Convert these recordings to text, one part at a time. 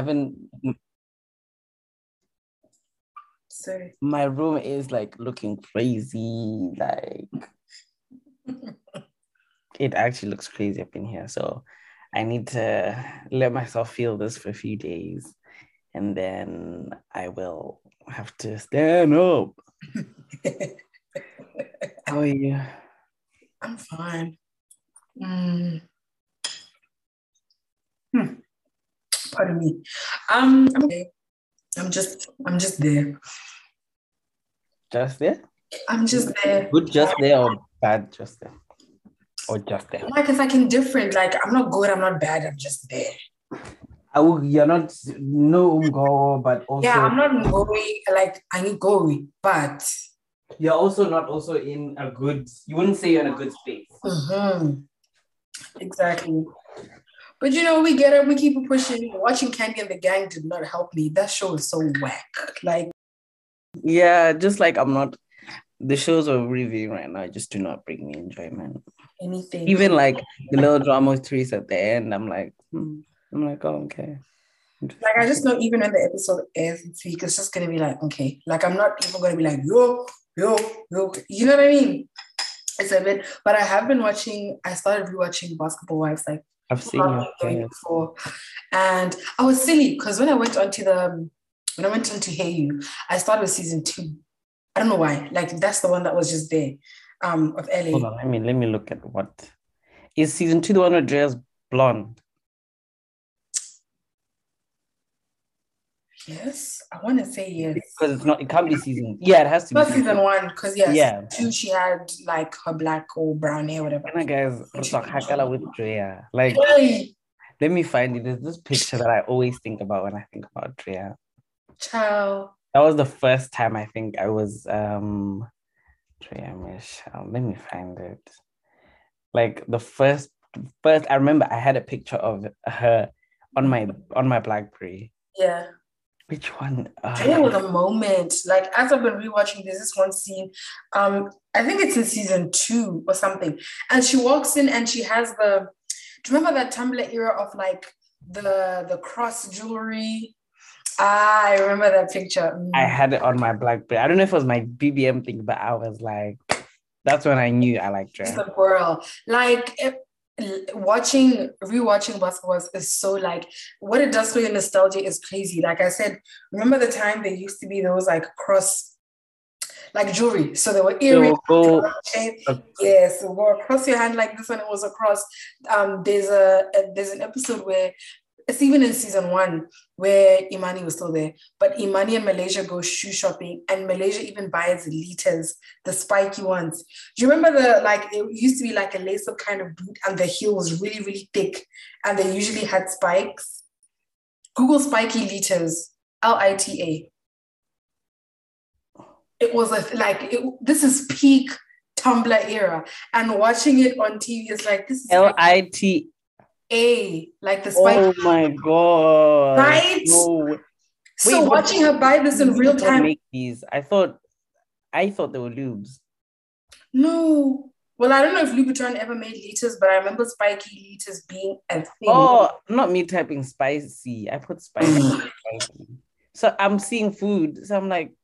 haven't. Sorry. My room is like looking crazy. Like it actually looks crazy up in here. So I need to let myself feel this for a few days, and then I will have to stand up. How are you? I'm fine. Mm. Hmm. Pardon me. Um, I'm okay. I'm just, I'm just there. Just there? I'm just there. Good just there or bad just there? Or just there? Like it's like indifferent. Like I'm not good. I'm not bad. I'm just there. I will, you're not no go, but also Yeah, I'm not going. Like I need going, but you're also not also in a good you wouldn't say you're in a good space. Mhm. exactly. But you know, we get it. We keep it pushing. Watching Kandi and the Gang did not help me. That show is so whack. Like Yeah, just like I'm not the shows we're reviewing right now just do not bring me enjoyment. anything. Even like the little drama trees at the end, I'm like, hmm. I'm like, oh okay. Like I just know even when the episode ends this week, it's just gonna be like, okay. Like I'm not even gonna be like, yo, yo, yo. You know what I mean? It's a bit, but I have been watching, I started rewatching Basketball Wives like I've seen long before. And I was silly because when I went onto the when I went onto Hayu, I started with season two. I don't know why. Like that's the one that was just there. Um of LA. Hold on, let me let me look at what is season two the one with Draya's blonde. Yes, I want to say yes. Because it's not it can't be season. Yeah, it has to be season one, because yes, Yeah. two she had like her black or brown hair, whatever. And guys it's like Hakala with Draya. Like let me find it. There's this picture that I always think about when I think about Draya. child. That was the first time I think I was um Draya Michele. Let me find it. Like the first first I remember I had a picture of her on my on my Blackberry. Yeah. Which one? Uh, There was a moment, like as I've been rewatching, there's this one scene. Um, I think it's in season two or something. And she walks in and she has the do you remember that Tumblr era of like the the cross jewelry? Ah, I remember that picture. Mm. I had it on my Blackberry. I don't know if it was my BBM thing, but I was like, that's when I knew I liked She's Draya. a girl. Like it, watching, rewatching basketballs is so like what it does for your nostalgia is crazy. Like I said, remember the time there used to be those like cross, like jewelry. So there were earrings. chain. ac- Yes, so go across your hand like this one. It was across. Um, there's a, a there's an episode where it's even in season one where Imani was still there, but Imani and Malaysia go shoe shopping, and Malaysia even buys Litas, the spiky ones. Do you remember the like? It used to be like a lace-up kind of boot, and the heel was really really thick, and they usually had spikes. Google spiky Litas, L I T A. It was a like it, this is peak Tumblr era, and watching it on TV is like this is L I T. a like the spike. Oh my god! Right? No. so wait, watching her buy this in real time. Make these. I thought, I thought they were Loubs. No. Well, I don't know if Louboutin ever made Litas, but I remember spiky Litas being a thing. Oh, not me typing spicy. I put spicy. So I'm seeing food. So I'm like,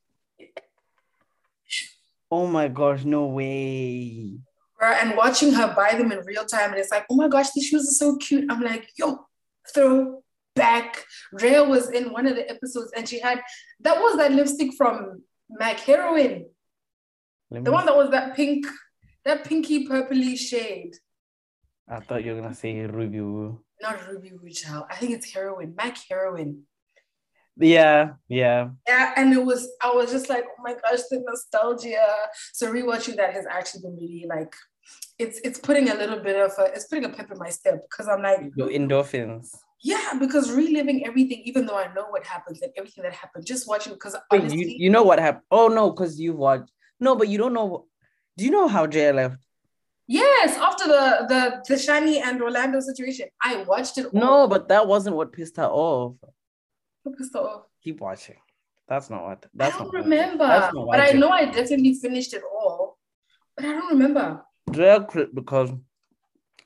oh my gosh, no way. And watching her buy them in real time, and it's like, oh my gosh, these shoes are so cute. I'm like, yo, throw back. Rhea was in one of the episodes, and she had that was that lipstick from Mac Heroine, the one that was that pink, that pinky purpley shade. I thought you were gonna say Ruby Woo. Not Ruby Rouge, I think it's Heroine, Mac Heroine. Yeah, yeah. Yeah, and it was I was just like, oh my gosh, the nostalgia. So rewatching that has actually been really like it's it's putting a little bit of a it's putting a pep in my step because I'm like, Your endorphins. yeah, because reliving everything, even though I know what happens and everything that happened, just watching because honestly, you, you know what happened? Oh no, because you've watched. No, but you don't know. Do you know how Jay left? yes, after the the the Shani and Orlando situation, I watched it all. No, but that wasn't what pissed her off. I'm pissed off. Keep watching. That's not what. I That's don't not remember, not but I watching. know I definitely finished it all, but I don't remember. Draya quit because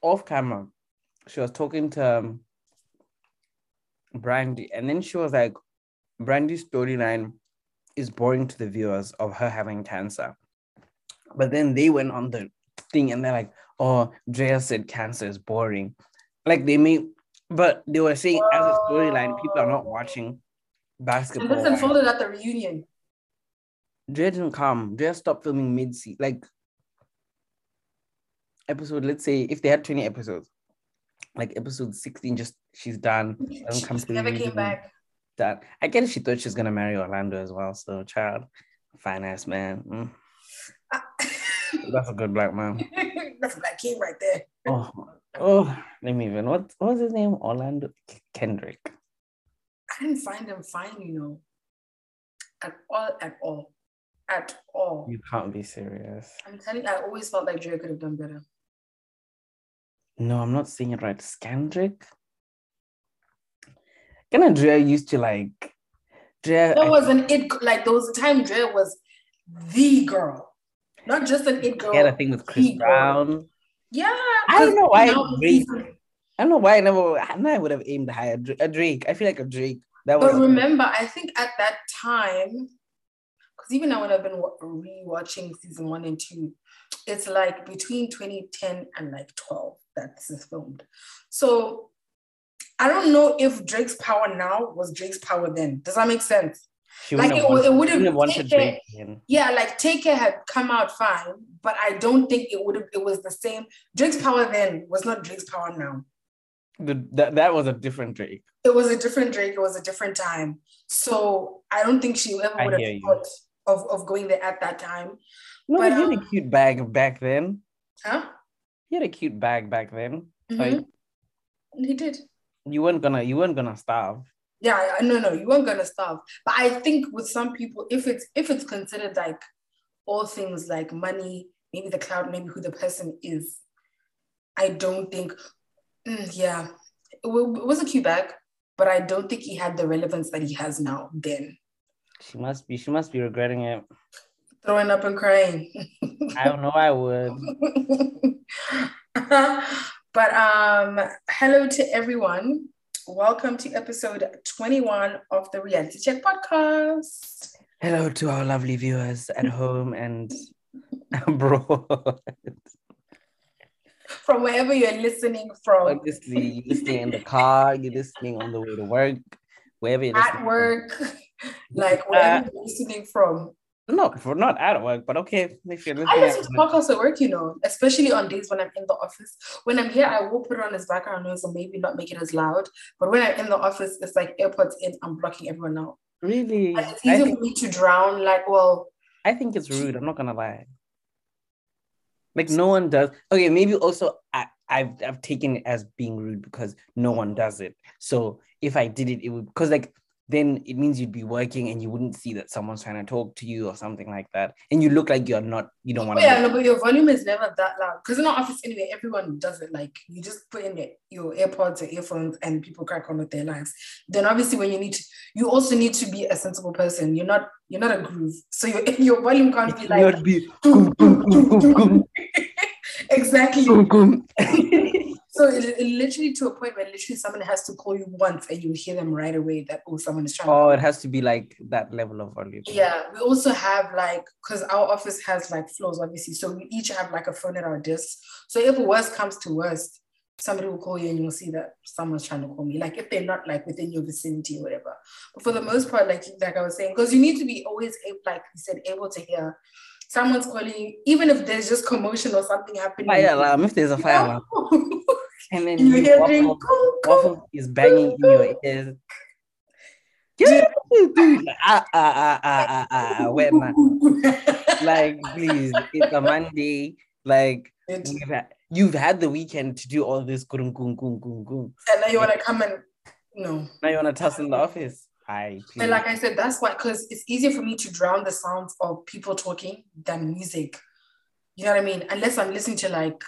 off camera, she was talking to um, Brandi, and then she was like, Brandi's storyline is boring to the viewers of her having cancer. But then they went on the thing and they're like, oh, Draya said cancer is boring. Like they made, but they were saying as a storyline, people are not watching basketball. And this unfolded at the reunion. Draya didn't come. Draya stopped filming mid season. Like episode, let's say if they had 20 episodes, like episode 16, just she's done. Doesn't come She to never came back. Done. I guess she thought she was gonna marry Orlando as well. So child, fine ass man. Mm. That's a good black man. That's a Black King right there. Oh, oh, let me even. What, what was his name? Orlando Kendrick. I didn't find him fine, you know. At all, at all. At all. You can't be serious. I'm telling you, I always felt like Dre could have done better. No, I'm not saying it right. Scandrick. Can of Draya used to like. Draya. There I- was an it like there was a time Dre was the girl, not just an it girl. he had a thing with Chris the girl. Brown. Yeah, I don't know why now Drake- I don't know why I never. I know I would have aimed higher. Dra- A Drake. I feel like a Drake. That was. But remember, I think at that time, because even now when I've been wa- rewatching season one and two, it's like between 2010 and like 12 that this is filmed. So I don't know if Drake's power now was Drake's power then. Does that make sense? She like, it would- it wanted- would've wouldn't have wanted in. Yeah, like Take Care had come out fine, but I don't think it would have. It was the same. Drake's power then was not Drake's power now. The, that, that was a different Drake. it was a different Drake, it was a different time. So I don't think she ever would have thought of, of going there at that time. No, But, but he had um, a cute bag back then. Huh? He had a cute bag back then. Mhm. Like he did. you weren't gonna, you weren't gonna starve. Yeah, I- no, no, you weren't gonna starve. But I think with some people, if it's if it's considered like all things like money, maybe the cloud, maybe who the person is, I don't think. mm, yeah, it was a cute bag, but I don't think he had the relevance that he has now. Then She must be, she must be regretting it. throwing up and crying. I don't know. I would. but um hello to everyone welcome to episode 21 of the reality check podcast Hello to our lovely viewers at home and abroad. from wherever you're listening from Obviously, you're listening in the car, you're listening on the way to work, wherever you're listening at from. work like wherever uh, you're listening from No, for not at work, but okay. If you're I listen to at, podcasts at work, you know, especially on days when I'm in the office. When I'm here, I will put it on as background noise or maybe not make it as loud. But when I'm in the office, it's like AirPods in, I'm blocking everyone out. really, And it's easy think for me to drown, like, well, I think it's rude. I'm not gonna lie. Like no one does. Okay, maybe also I, I've I've taken it as being rude because no one does it. So if I did it, it would because like then it means you'd be working and you wouldn't see that someone's trying to talk to you or something like that, and you look like you're not. You don't want Oh, yeah, no, but your volume is never that loud. Because in our office, anyway, everyone does it. Like you just put in your, your AirPods or earphones and people crack on with their lives. Then obviously when you need to, you also need to be a sensible person. You're not, you're not a groove. So your your volume can't be like be exactly. So it, it literally to a point where literally someone has to call you once and you hear them right away that oh someone is trying to oh, it has to be like that level of volume. Yeah, we also have like because our office has like floors, obviously. So we each have like a phone at our desk. So if worst comes to worst, somebody will call you and you'll see that someone's trying to call me. Like if they're not like within your vicinity or whatever. But for the most part, like like I was saying, because you need to be always able, like you said, able to hear someone's calling you, even if there's just commotion or something happening. Fire alarm. If there's a fire alarm, and then you hear waffle, them, "Cool, cool." waffle is banging in your ears. ah, ah, ah, ah, ah, ah, ah, where man? Like, please, it's a Monday. Like, and we've had, you've had the weekend to do all this. Gung, gung, gung, gung, gung. now you want to come and no. Now you want to tussle in the office? I please. And like I said, that's why, because it's easier for me to drown the sounds of people talking than music. You know what I mean? Unless I'm listening to like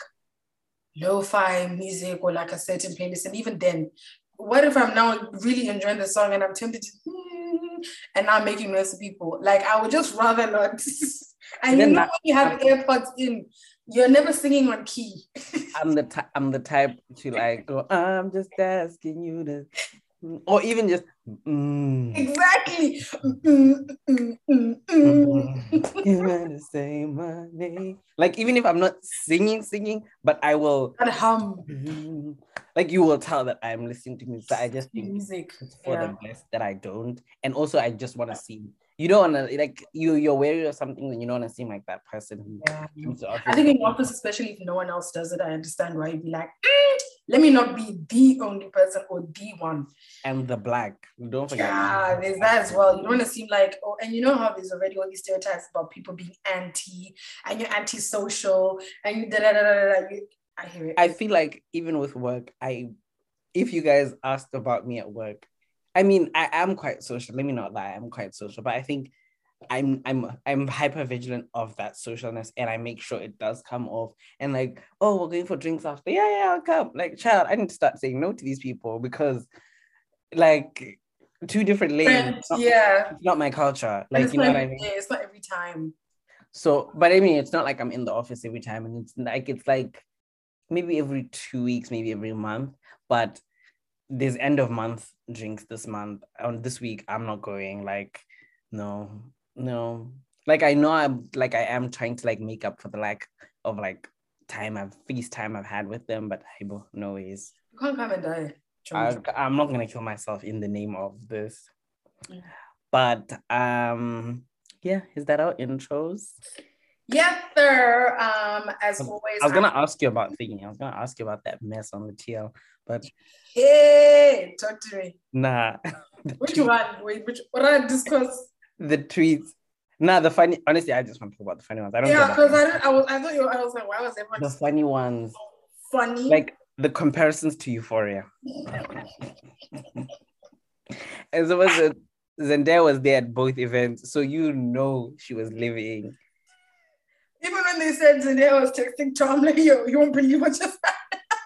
lo-fi music or like a certain playlist. And even then, what if I'm now really enjoying the song and I'm tempted to hmm, and now I'm making noise to people? Like I would just rather not. and you Then know that- when you have AirPods in, you're never singing on key. I'm the I'm the type to like go. I'm just asking you to or even just mm. exactly. Mm, mm, mm, you wanna say my name like even if i'm not singing singing but i will and hum Mm. like you will tell that i'm listening to music i just think music. it's for Yeah. the best that i don't and also i just want to see you don't want to like you you're wary of something and you don't want to seem like that person Yeah. comes to office I think in office, especially if no one else does it, I understand why you'd be like, "Mm, let me not be the only person or the one. and the black don't forget Yeah, there's that as well. You don't want to seem like, oh, and you know how there's already all these stereotypes about people being anti and you're anti-social and you da da da da da. I hear it. I feel like even with work, I if you guys asked about me at work, I mean, I am quite social. Let me not lie, I'm quite social, but I think I'm I'm I'm hyper vigilant of that socialness and I make sure it does come off. And like, oh, we're going for drinks after. Yeah, yeah, I'll come. Like, child, I need to start saying no to these people because like two different lanes. Not, yeah. it's not my culture. Like, you know not what I mean? day, It's not every time. So, but I mean, it's not like I'm in the office every time, and it's like it's like maybe every two weeks, maybe every month. But there's end of month drinks this month. On this week, I'm not going. Like, no, no. Like I know I'm like I am trying to like make up for the lack of like time I've feast time I've had with them, but hey, bro, no ways. You can't come and die. I, I'm not gonna kill myself in the name of this. Mm. But um, yeah, is that our intros? Yes, sir. Um, as always, I was gonna ask you about thinking. I was gonna ask you about that mess on the TL, but Hey, talk to me. nah. Which tweet- one? Wait, which what I discuss? the tweets. Nah, the funny. Honestly, I just want to talk about the funny ones. I don't. Know. Yeah, because I didn't. I was. I thought you. I was like, why was everyone the funny ones, funny? like the comparisons to Euphoria. And so was it. Zendaya was there at both events, so you know she was living. even when they said Zendaya was texting Tom, like, yo, you won't believe what just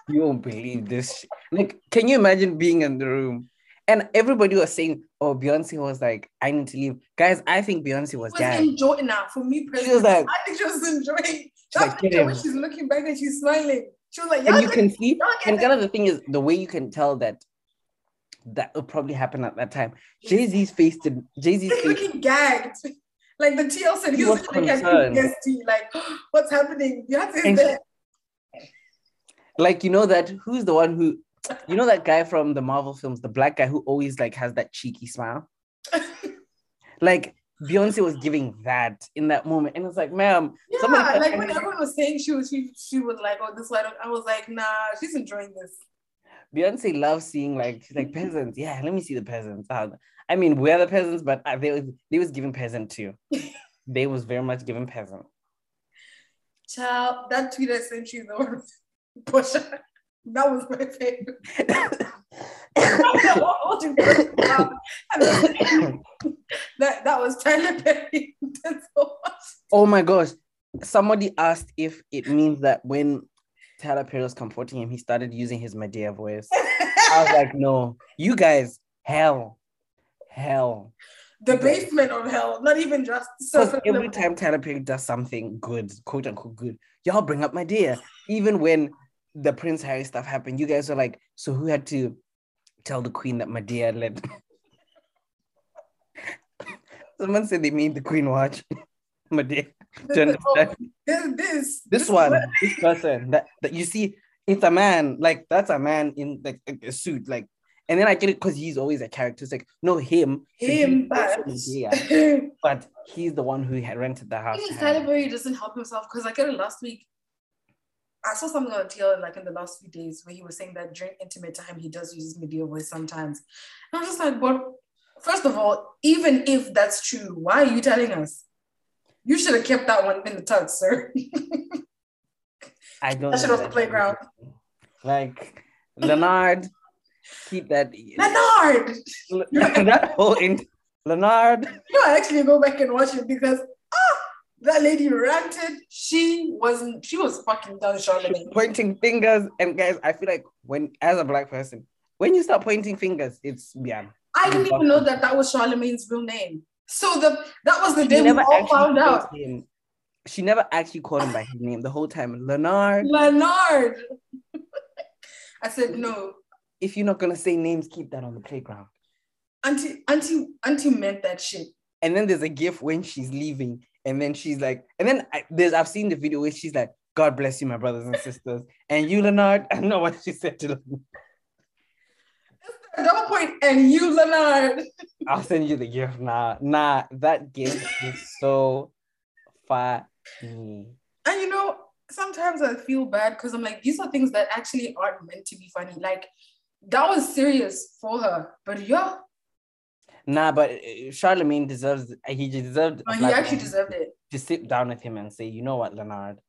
You won't believe this. shit. Like, can you imagine being in the room? And everybody was saying, "Oh, Beyonce was like, I need to leave." Guys, I think Beyonce was was enjoying now for me She personally. was like, I think she was enjoying. She's That like, when she's looking back and she's smiling. She was like, and you can see and kind of the thing is the way you can tell that that will probably happen at that time jay-z's face did jay-z's He's face looking gagged. Like the TL said, he He was, was concerned. PTSD, like, what's happening? Beyonce is And- there. Like you know that who's the one who you know that guy from the marvel films the black guy who always like has that cheeky smile? Like beyonce was giving that in that moment. And it's like ma'am Yeah, somebody like when everyone was saying she was, she, she was like, oh, this one. I was like, nah, she's enjoying this. beyonce loves seeing like she's like peasants. Yeah let me see the peasants. Ah, i mean we're the peasants but uh, they was they was giving peasant too. They was very much giving peasant. Child, that tweet I sent you, the one with Pusha, that was my favorite. You down. That, that was Tyler Perry. Oh my gosh. Somebody asked if it means that when Tyler Perry was comforting him, he started using his Madea voice. I was like, no, you guys, hell, hell. the basement of hell, not even just every time Tyler Perry does something good, quote unquote good, y'all bring up Madea. Even when the Prince Harry stuff happened, you guys are like, so who had to tell the Queen that Madea led? Someone said they made the Queen watch Madea. This, this, this one, this person that, that you see, it's a man, like that's a man in like a, suit, like, and then I get it because he's always a character. It's like, no, him, him, but but he's the one who had rented the house. I to think her. Tyler doesn't help himself because I get it last week. I saw something on TL like in the last few days where he was saying that during intimate time he does use his Madea voice sometimes. And I was just like, but first of all, even if that's true, why are you telling us? You should have kept that one in the tux, sir. I don't. That shit off the playground. Like Leonard, keep that. Leonard! that whole in Leonard. You know, I actually go back and watch it because that lady ranted. She wasn't, she was fucking done, Charlamagne. pointing fingers and guys i feel like when as a black person when you start pointing fingers it's yeah. I didn't even know that that was Charlamagne's real name. So the that was the She day we all found out. him she never actually called him by his name the whole time leonard Leonard. I said no. if you're not gonna say names, keep that on the playground. Auntie, auntie, auntie meant that shit. And then there's a gif when she's leaving, and then she's like, and then I, there's I've seen the video where she's like, "God bless you, my brothers and sisters," and you, Leonard, I know what she said to. No point, and you, Leonard. I'll send you the gift now. Nah, that gift is so funny. And you know, sometimes I feel bad because I'm like, these are things that actually aren't meant to be funny. Like, that was serious for her, but yeah. Nah, but uh, Charlamagne deserves. He deserved. No, he actually deserved it. To sit down with him and say, you know what, Leonard,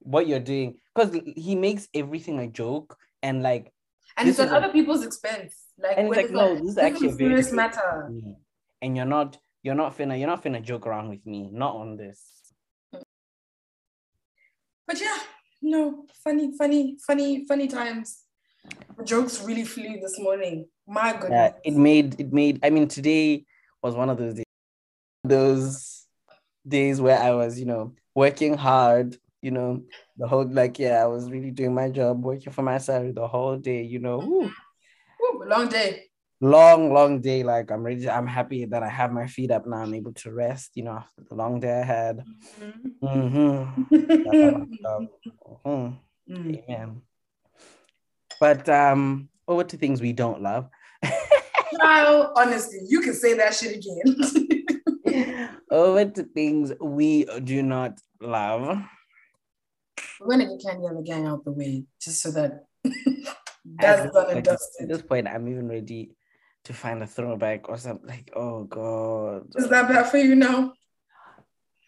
what you're doing, because he makes everything a joke and like. And it's at other people's expense. Like, and it's like, no, this is actually a serious matter. And you're not, you're not finna, you're not finna joke around with me. Not on this. But yeah, no, funny, funny, funny, funny times. Jokes really flew this morning. My goodness. Yeah, it made it made. I mean, today was one of those days, those days where I was, you know, working hard. You know, the whole like, yeah, I was really doing my job, working for my salary the whole day. You know, Ooh. Ooh, long day. Long, long day. Like I'm ready. I'm happy that I have my feet up now. I'm able to rest. You know, after the long day I had. Mm-hmm. mm-hmm. mm-hmm. Amen. But um, over to things we don't love. Well, honestly, you can say that shit again. over to things we do not love. We're gonna get Kandi and the gang out the way just so that that's done and dusted. At this point, I'm even ready to find a throwback or something. Like, oh god, is that bad for you now?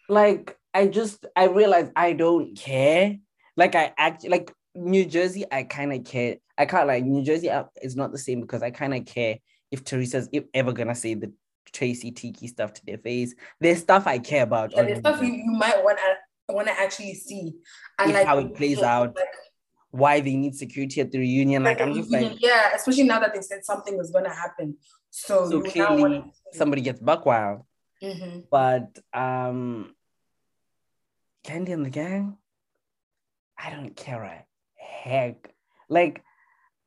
Like, I just I realize I don't care. Like, I act like New Jersey, I kind of care. I can't like New Jersey uh, is not the same because I kind of care if Teresa's ever gonna say the Tracy Tiki stuff to their face. There's stuff I care about. Yeah, there's stuff you, you might want to want to actually see and like how it plays out. Like, why they need security at the reunion. Like, I'm just like, yeah, especially now that they said something was gonna happen. So, so clearly somebody gets buck wild. Mm-hmm. But um Kandi and the gang, I don't care a heck. Like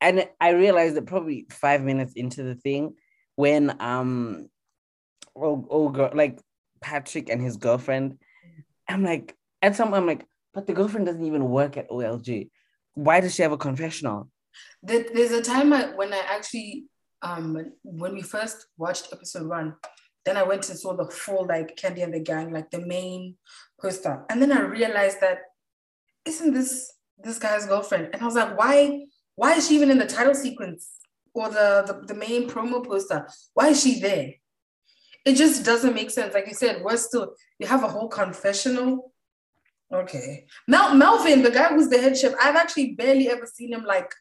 and I realized that probably five minutes into the thing, when um, oh, oh girl, like Patrick and his girlfriend, I'm like, at some I'm like, but the girlfriend doesn't even work at OLG. Why does she have a confessional? There's a time I, when I actually, um, when we first watched episode one, then I went and saw the full like Kandi and the Gang, like the main poster, and then I realized that isn't this this guy's girlfriend? And I was like, why? Why is she even in the title sequence or the, the, the main promo poster? Why is she there? It just doesn't make sense. Like you said, we're still, you have a whole confessional. Okay. Mel, Melvin, the guy who's the head chef, I've actually barely ever seen him like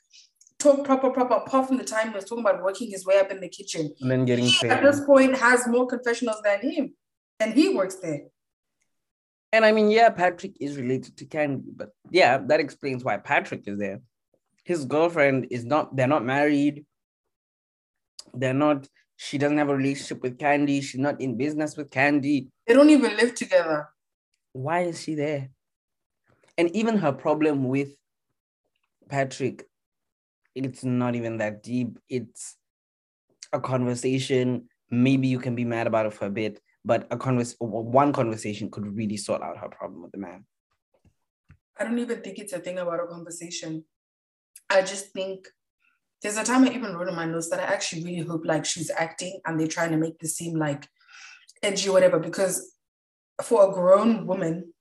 talk proper, proper, apart from the time he was talking about working his way up in the kitchen. And then getting paid. At this point, has more confessionals than him, and he works there. And I mean, yeah, Patrick is related to Kandi, but yeah, that explains why Patrick is there his girlfriend is not, they're not married. They're not, she doesn't have a relationship with Kandi. She's not in business with Kandi. They don't even live together. Why is she there? And even her problem with Patrick, it's not even that deep. It's a conversation. Maybe you can be mad about it for a bit, but a convers one conversation could really sort out her problem with the man. I don't even think it's a thing about a conversation. I just think there's a time I even wrote in my notes that I actually really hope like she's acting and they're trying to make this seem like edgy or whatever because for a grown woman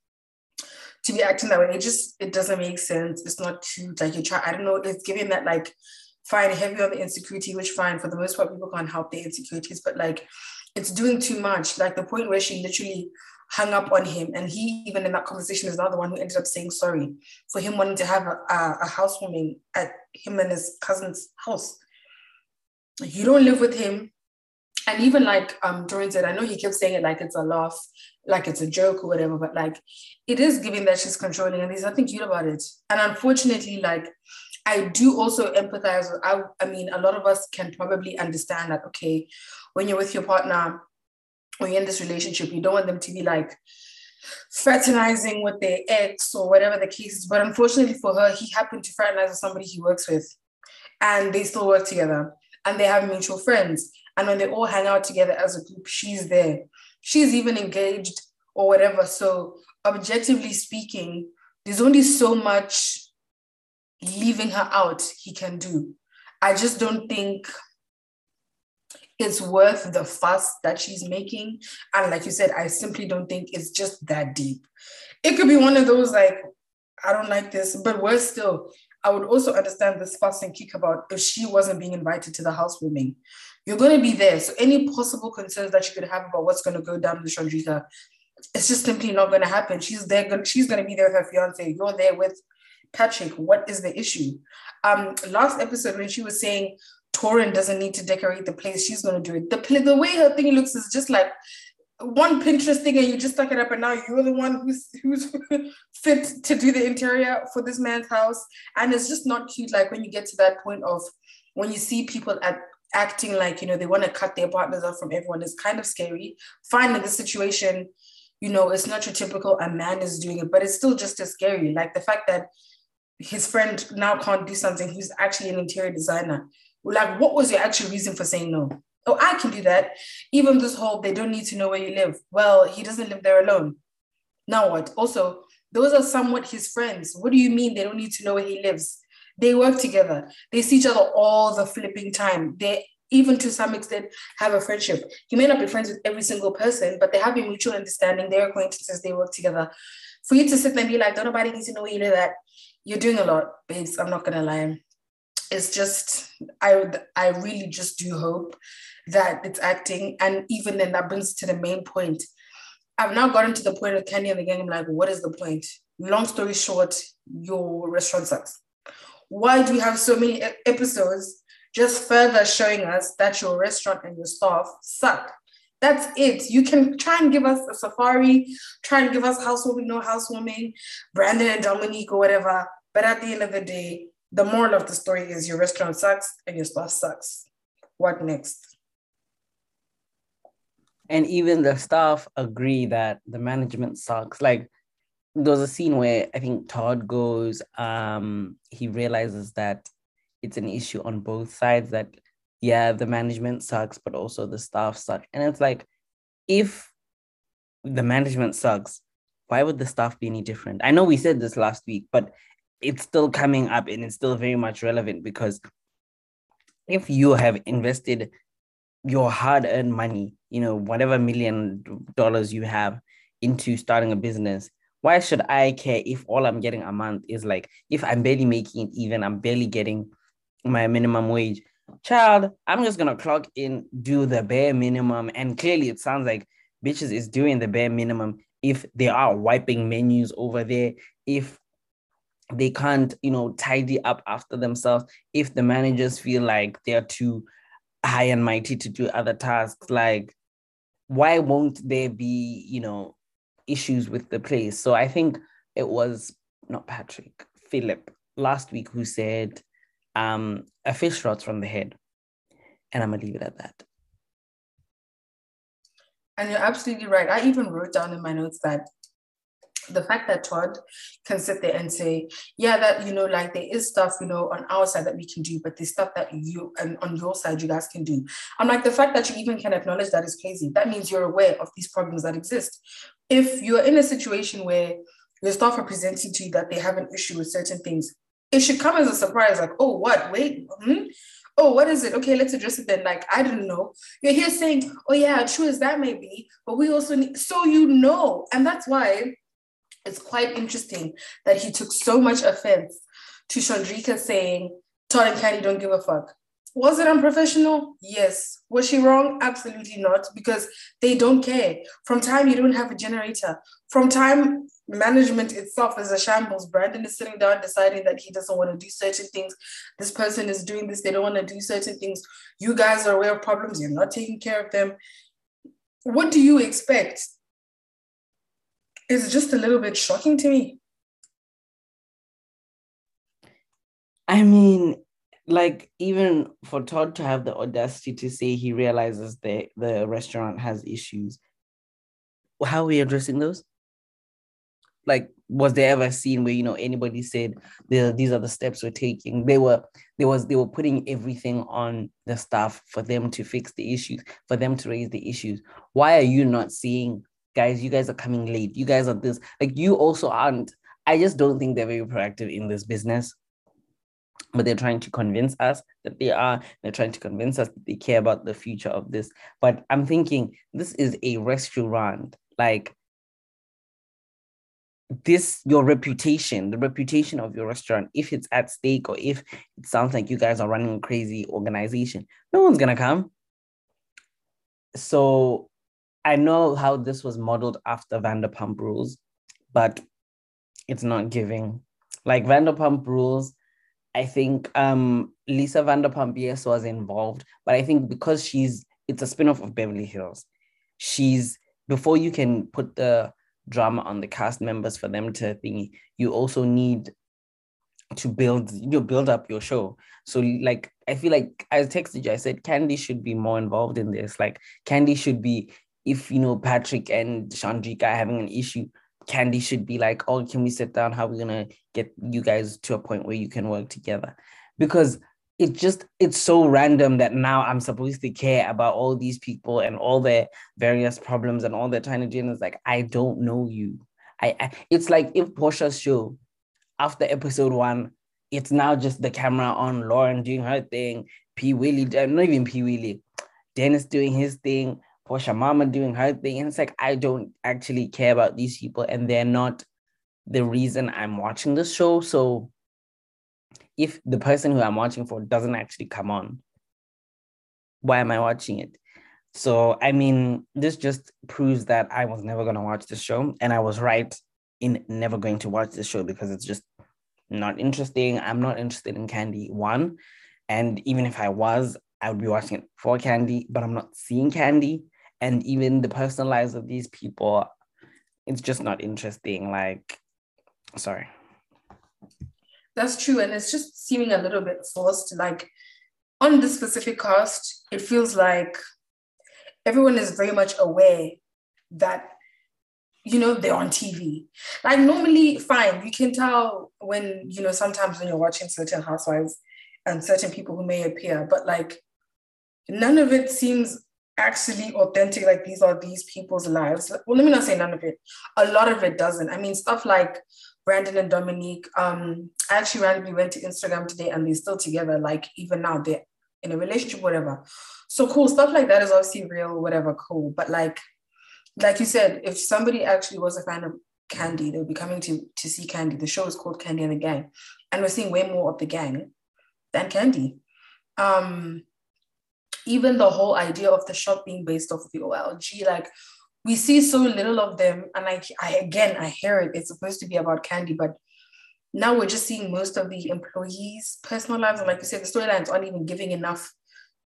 to be acting that way, it just it doesn't make sense. It's not cute. Like you try, I don't know, it's giving that like fine heavy on the insecurity, which fine for the most part people can't help their insecurities, but like it's doing too much. Like the point where she literally hung up on him. And he, even in that conversation, is not the one who ended up saying sorry for him wanting to have a, a, housewarming at him and his cousin's house. You don't live with him. And even like um Dorian said, I know he kept saying it like it's a laugh, like it's a joke or whatever, but like it is giving that she's controlling and there's nothing cute about it. And unfortunately, like I do also empathize. I, I mean, a lot of us can probably understand that, okay, when you're with your partner, when you're in this relationship, you don't want them to be like fraternizing with their ex or whatever the case is. But unfortunately for her, he happened to fraternize with somebody he works with. and they still work together and they have mutual friends. And when they all hang out together as a group, she's there. She's even engaged or whatever. So, objectively speaking, there's only so much leaving her out he can do. I just don't think it's worth the fuss that she's making. And like you said, I simply don't think it's just that deep. It could be one of those like, I don't like this, but worse still, I would also understand this fuss and kick about if she wasn't being invited to the housewarming. You're going to be there. So any possible concerns that you could have about what's going to go down with Chandrika, it's just simply not going to happen. She's there. She's going to be there with her fiance. You're there with Patrick. What is the issue? Um, last episode when she was saying Torin doesn't need to decorate the place, she's going to do it. The the way her thing looks is just like one Pinterest thing and you just stuck it up and now you're the one who's who's fit to do the interior for this man's house. And it's just not cute. Like when you get to that point of when you see people at acting like you know they want to cut their partners off from everyone, it's kind of scary. Finding the situation, you know, it's not your typical a man is doing it, but it's still just as scary. Like the fact that his friend now can't do something, he's actually an interior designer. Like, what was your actual reason for saying no? oh, I can do that. Even this whole they don't need to know where you live. Well, he doesn't live there alone. Now what? Also, those are somewhat his friends. What do you mean they don't need to know where he lives? They work together. They see each other all the flipping time. They even to some extent have a friendship. You may not be friends with every single person, but they have a mutual understanding. They're acquaintances. They work together. For you to sit there and be like, don't nobody need to know where you live at. You're doing a lot, babes. I'm not gonna lie. It's just I I really just do hope that it's acting. And even then, that brings to the main point. I've now gotten to the point of Kandi and the gang. I'm like, what is the point? Long story short, your restaurant sucks. Why do we have so many episodes just further showing us that your restaurant and your staff suck? That's it. You can try and give us a safari, try and give us housewarming, no housewarming, Brandon and Dominique or whatever. But at the end of the day, the moral of the story is your restaurant sucks and your staff sucks. What next? and even the staff agree that the management sucks like there's a scene where i think todd goes um he realizes that it's an issue on both sides that yeah the management sucks but also the staff suck and it's like if the management sucks why would the staff be any different i know we said this last week but it's still coming up and it's still very much relevant because if you have invested your hard earned money, you know, whatever million dollars you have into starting a business, why should I care if all I'm getting a month is like, if I'm barely making it even, I'm barely getting my minimum wage? Child, I'm just gonna clock in, do the bare minimum. And clearly, it sounds like bitches is doing the bare minimum if they are wiping menus over there, if they can't, you know, tidy up after themselves, if the managers feel like they're too high and mighty to do other tasks. Like why won't there be you know issues with the place? So i think it was not patrick philip last week who said um a fish rots from the head. And i'm gonna leave it at that. And you're absolutely right. I even wrote down in my notes that the fact that Todd can sit there and say, yeah, that, you know, like there is stuff, you know, on our side that we can do, but there's stuff that you and on your side you guys can do. I'm like, the fact that you even can acknowledge that is crazy. That means you're aware of these problems that exist. If you're in a situation where your staff are presenting to you that they have an issue with certain things, it should come as a surprise, like, oh, what? Wait, hmm? oh, what is it? Okay, let's address it then. Like, I didn't know. You're here saying, oh, yeah, true as that may be, but we also need, so you know. And that's why it's quite interesting that he took so much offense to Chandrika saying, Todd and Kandi don't give a fuck. Was it unprofessional? Yes. Was she wrong? Absolutely not, because they don't care. From time you don't have a generator. From time management itself is a shambles. Brandon is sitting down deciding that he doesn't want to do certain things. This person is doing this, they don't want to do certain things. You guys are aware of problems, you're not taking care of them. What do you expect? Is just a little bit shocking to me. I mean, like even for Todd to have the audacity to say he realizes that the restaurant has issues. How are we addressing those? like was there ever a scene where you know anybody said these are the steps we're taking they were there was they were putting everything on the staff for them to fix the issues for them to raise the issues why are you not seeing guys you guys are coming late. You guys are this. Like you also aren't. I just don't think they're very proactive in this business. But they're trying to convince us that they are. They're trying to convince us that they care about the future of this. But i'm thinking this is a restaurant. Like this your reputation the reputation of your restaurant if it's at stake or if it sounds like you guys are running a crazy organization no one's gonna come. So i know how this was modeled after vanderpump rules but it's not giving. Like vanderpump rules i think um lisa vanderpump yes was involved but i think because she's it's a spin-off of beverly hills she's before you can put the drama on the cast members for them to think you also need to build you build up your show. So like i feel like i texted you i said Kandi should be more involved in this. Like Kandi should be if you know patrick and chandrika are having an issue Kandi should be like oh can we sit down? How are we gonna get you guys to a point where you can work together? Because it just it's so random that now I'm supposed to care about all these people and all their various problems and all they're trying to do. And it's like I don't know you. I, I it's like if Porsha's show after episode one, it's now just the camera on Lauren doing her thing, P. Willie, not even P. Willie, Dennis doing his thing, Porsha Mama doing her thing. And it's like I don't actually care about these people and they're not the reason I'm watching the show. So if the person who I'm watching for doesn't actually come on, why am I watching it? So, I mean, this just proves that I was never going to watch this show. And I was right in never going to watch this show because it's just not interesting. I'm not interested in Kandi one. And even if I was, I would be watching it for Kandi, but I'm not seeing Kandi. And even the personal lives of these people, it's just not interesting. Like, sorry. That's true. And it's just seeming a little bit forced. Like on this specific cast, it feels like everyone is very much aware that you know they're on TV. Like normally, fine, you can tell when you know sometimes when you're watching certain housewives and certain people who may appear, but like none of it seems actually authentic. Like these are these people's lives. Well, let me not say none of it. A lot of it doesn't. I mean, stuff like Brandon and Dominique. Um, I actually randomly went to Instagram today and they're still together. Like even now, they're in a relationship, whatever. So cool stuff like that is obviously real, whatever, cool. But like, like you said, if somebody actually was a fan of Kandi they would be coming to to see Kandi The show is called Kandi and the Gang, and we're seeing way more of the gang than Kandi Um, even the whole idea of the shop being based off of the OLG, like we see so little of them. And I, I again i hear it. It's supposed to be about Kandi, but now we're just seeing most of the employees personal lives. And like you said the storylines aren't even giving enough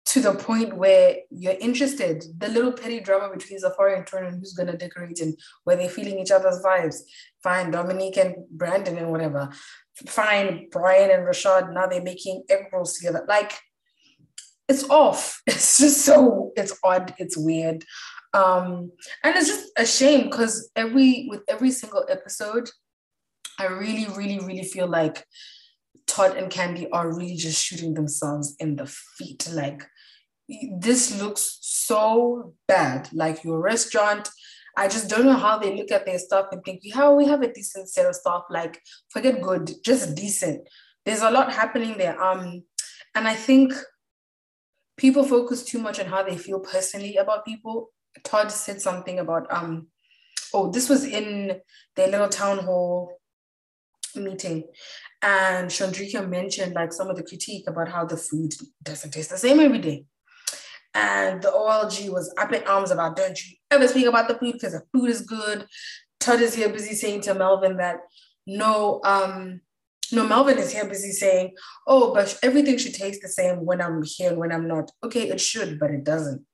to the point where you're interested. The little petty drama between Zafari and Turner and who's to decorate and where they're feeling each other's vibes. Fine Dominique and Brandon and whatever. Fine Brian and Rashad now they're making egg rolls together. Like it's off it's just so it's odd it's weird um, and it's just a shame because every with every single episode, I really, really, really feel like Todd and Kandi are really just shooting themselves in the feet. Like this looks so bad. Like your restaurant, I just don't know how they look at their stuff and think, how we have a decent set of stuff. Like forget good, just decent. There's a lot happening there. Um, and I think people focus too much on how they feel personally about people Todd said something about um oh this was in their little town hall meeting and Chandrika mentioned like some of the critique about how the food doesn't taste the same every day. And the OLG was up in arms about don't you ever speak about the food because the food is good. Todd is here busy saying to Melvin that no, um, no, Melvin is here busy saying, oh, but everything should taste the same when I'm here and when I'm not. Okay, it should, but it doesn't.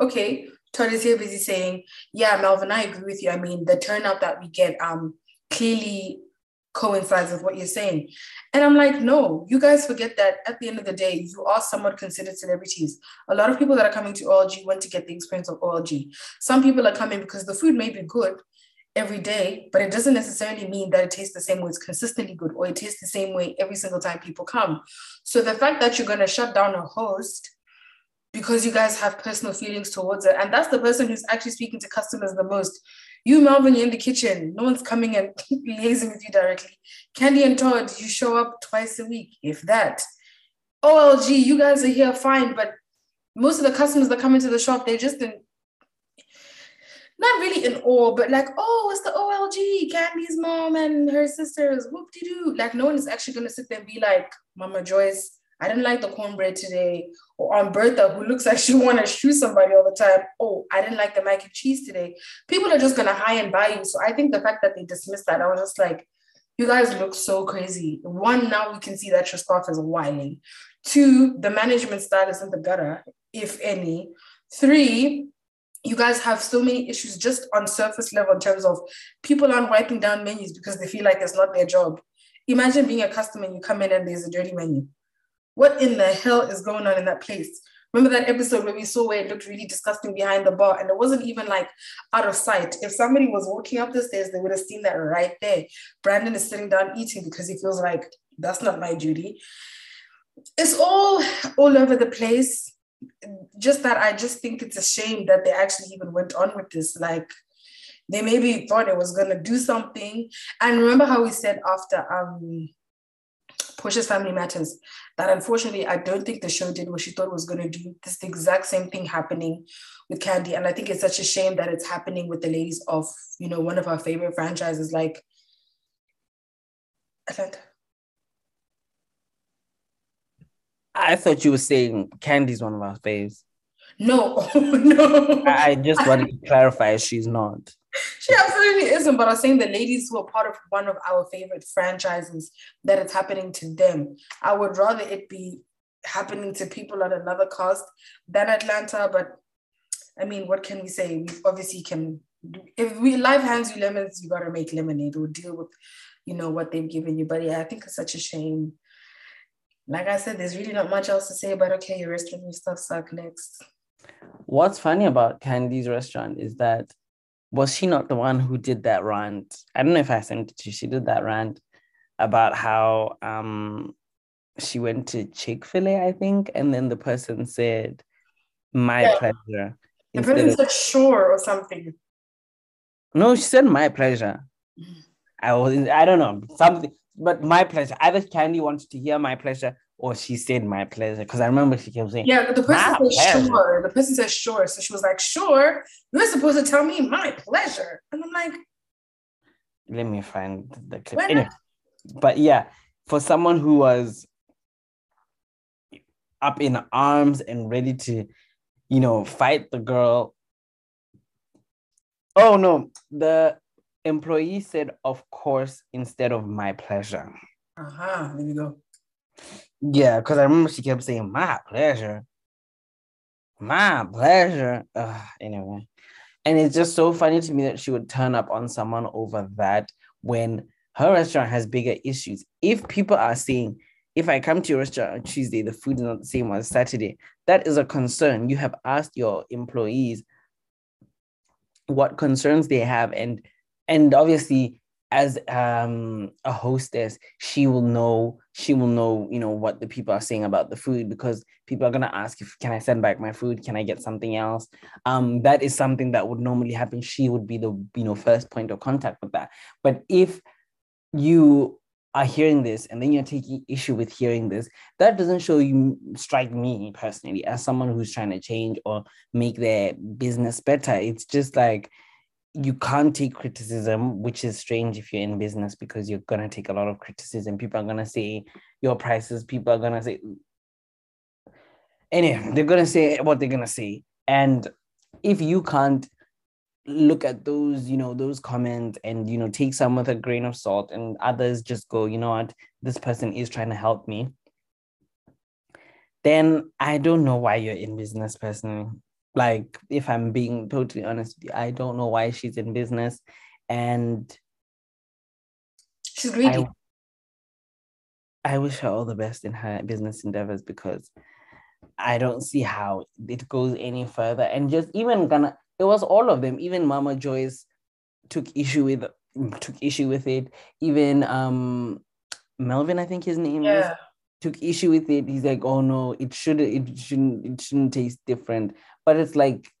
Okay, Todd is here busy saying, yeah, Melvin, I agree with you. I mean, the turnout that we get um clearly coincides with what you're saying. And I'm like, no, you guys forget that at the end of the day, you are somewhat considered celebrities. A lot of people that are coming to OLG want to get the experience of OLG. Some people are coming because the food may be good. Every day, but it doesn't necessarily mean that it tastes the same way, it's consistently good, or it tastes the same way every single time people come. So the fact that you're going to shut down a host because you guys have personal feelings towards it, and that's the person who's actually speaking to customers the most. You, Melvin, you're in the kitchen. No one's coming and liaising with you directly. Kandi and Todd, you show up twice a week, if that. OLG, you guys are here fine, but most of the customers that come into the shop, they're just in not really in awe, but like, oh, it's the OLG, Kandi's mom and her sisters, whoop de doo. Like, no one is actually gonna sit there and be like, Mama Joyce, I didn't like the cornbread today. Or Aunt Bertha, who looks like she wanna shoot somebody all the time. Oh, I didn't like the mac and cheese today. People are just gonna high and buy you. So I think the fact that they dismissed that, I was just like, you guys look so crazy. One, now we can see that your staff is whining. Two, the management style is in the gutter, if any. Three, you guys have so many issues just on surface level in terms of people aren't wiping down menus because they feel like it's not their job. Imagine being a customer and you come in and there's a dirty menu. What in the hell is going on in that place? Remember that episode where we saw where it looked really disgusting behind the bar and it wasn't even like out of sight. If somebody was walking up the stairs, they would have seen that right there. Brandon is sitting down eating because he feels like that's not my duty. It's all all over the place just that I just think it's a shame that they actually even went on with this. Like they maybe thought it was gonna do something. And remember how we said after um Porsha's Family Matters that unfortunately I don't think the show did what she thought was gonna do. This exact same thing happening with Kandi. And I think it's such a shame that it's happening with the ladies of, you know, one of our favorite franchises like Atlanta. I thought you were saying Kandi's one of our faves. No, no. I just wanted to clarify she's not. She absolutely isn't, but I'm saying the ladies who are part of one of our favorite franchises that it's happening to them. I would rather it be happening to people at another cost than Atlanta, but I mean, what can we say? We obviously can if we life hands you lemons, you gotta make lemonade or deal with, you know, what they've given you. But yeah, I think it's such a shame like I said, there's really not much else to say about okay, your restaurant stuff suck next. What's funny about Kandi's restaurant is that was she not the one who did that rant? I don't know if I sent it to you. She did that rant about how um she went to Chick-fil-A, I think, and then the person said, My yeah. pleasure. The person said sure or something. No, she said my pleasure. Mm. I was I don't know something but my pleasure. Either Kandi wanted to hear my pleasure or she said my pleasure. Because I remember she kept saying, Yeah, the person said pleasure. sure. The person said sure. So she was like, Sure, you're supposed to tell me my pleasure. And I'm like, Let me find the clip. Anyway, but yeah, for someone who was up in arms and ready to, you know, fight the girl. Oh no, the employee said, of course, instead of my pleasure. Uh-huh. There you go. Yeah, because I remember she kept saying my pleasure. My pleasure. Ugh, anyway. And it's just so funny to me that she would turn up on someone over that when her restaurant has bigger issues. If people are saying, if I come to your restaurant on Tuesday, the food is not the same as Saturday, that is a concern. You have asked your employees what concerns they have, and and obviously as um, a hostess she will know she will know you know what the people are saying about the food because people are going to ask if can i send back my food? Can i get something else? Um, that is something that would normally happen. She would be the you know first point of contact with that. But if you are hearing this and then you're taking issue with hearing this that doesn't show you strike me personally as someone who's trying to change or make their business better. It's just like you can't take criticism, which is strange if you're in business because you're gonna take a lot of criticism. People are gonna say your prices, people are gonna say anyway, they're gonna say what they're gonna say. And if you can't look at those, you know, those comments and you know, take some with a grain of salt, and others just go, you know what, this person is trying to help me, then I don't know why you're in business personally. Like, if I'm being totally honest with you, I don't know why she's in business. And she's greedy. I, I wish her all the best in her business endeavors because I don't see how it goes any further. And just even gonna, it was all of them, even Mama Joyce took issue with took issue with it. Even um Melvin, I think his name Yeah. is, took issue with it. He's like, oh no, it should it shouldn't it shouldn't taste different. But it's like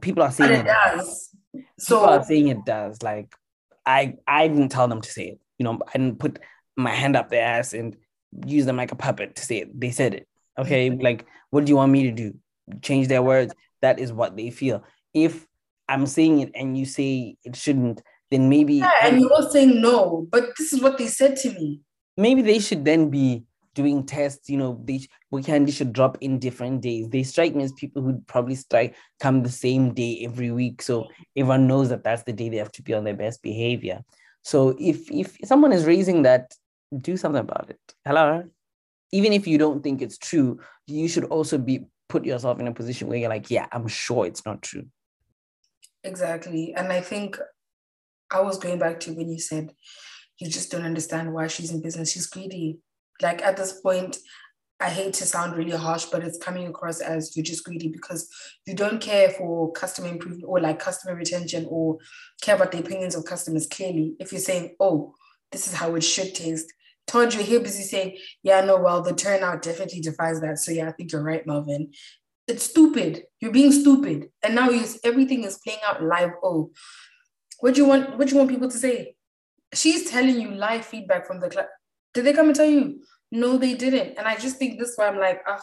people are saying it does. people So are saying it does. Like I I didn't tell them to say it. You know, I didn't put my hand up their ass and use them like a puppet to say it. They said it. Okay. Mm-hmm. Like, what do you want me to do? Change their words. That is what they feel. If I'm saying it and you say it shouldn't, then maybe yeah, and you're saying no, but this is what they said to me. maybe they should then be doing tests. You know, they we can they should drop in different days. They strike me as people who probably strike come the same day every week, so everyone knows that that's the day they have to be on their best behavior. So if if someone is raising that, do something about it. Hello, even if you don't think it's true, you should also be put yourself in a position where you're like, yeah, I'm sure it's not true. Exactly. And I think I was going back to when you said you just don't understand why she's in business. She's greedy. Like at this point, I hate to sound really harsh, but it's coming across as you're just greedy because you don't care for customer improvement or like customer retention or care about the opinions of customers clearly. If you're saying, oh, this is how it should taste. Todd, you're here busy saying, yeah, no, well, the turnout definitely defies that. So yeah, I think you're right, Melvin. It's stupid. You're being stupid. And now you everything is playing out live. Oh, what do you want? What do you want people to say? She's telling you live feedback from the class. Did they come and tell you? No, they didn't. And I just think this why I'm like, ugh,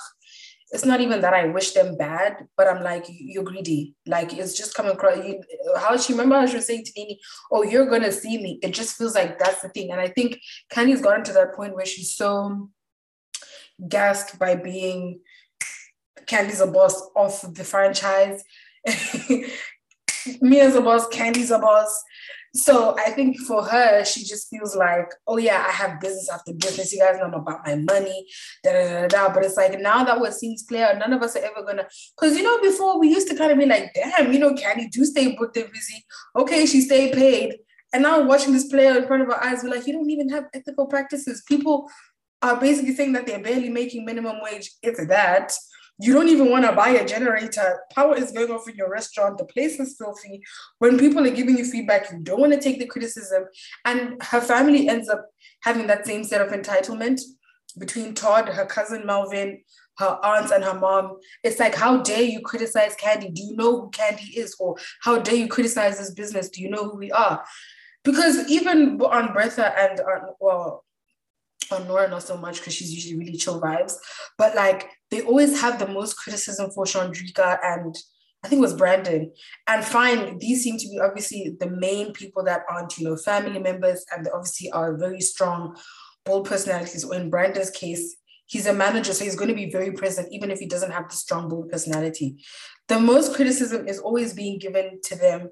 it's not even that I wish them bad, but I'm like, you're greedy. Like it's just coming across. You, how she remember how she was saying to NeNe, "Oh, you're gonna see me." It just feels like that's the thing. And I think Kandi's gotten to that point where she's so gassed by being Kandi's a boss of the franchise. Me as a boss, Kandi's a boss. So I think for her, she just feels like, oh yeah, I have business after business. You guys know I'm about my money, da da da da. But it's like now that we're seeing this none of us are ever gonna. Because you know, before we used to kind of be like, damn, you know, Kandi do stay booked and busy. Okay, she stay paid. And now watching this play out in front of our eyes, we're like, you don't even have ethical practices. People are basically saying that they're barely making minimum wage. It's that. You don't even want to buy a generator. Power is going off in your restaurant. The place is filthy. When people are giving you feedback, you don't want to take the criticism. And her family ends up having that same set of entitlement between Todd, her cousin Melvin, her aunts, and her mom. It's like, how dare you criticize Kandi? Do you know who Kandi is? Or how dare you criticize this business? Do you know who we are? Because even Aunt Bertha and well, Aunt Nora, not so much because she's usually really chill vibes, but like they always have the most criticism for Chandrika and I think it was Brandon. And fine, these seem to be obviously the main people that aren't, you know, family members and they obviously are very strong, bold personalities. Or in Brandon's case, he's a manager, so he's going to be very present, even if he doesn't have the strong, bold personality. The most criticism is always being given to them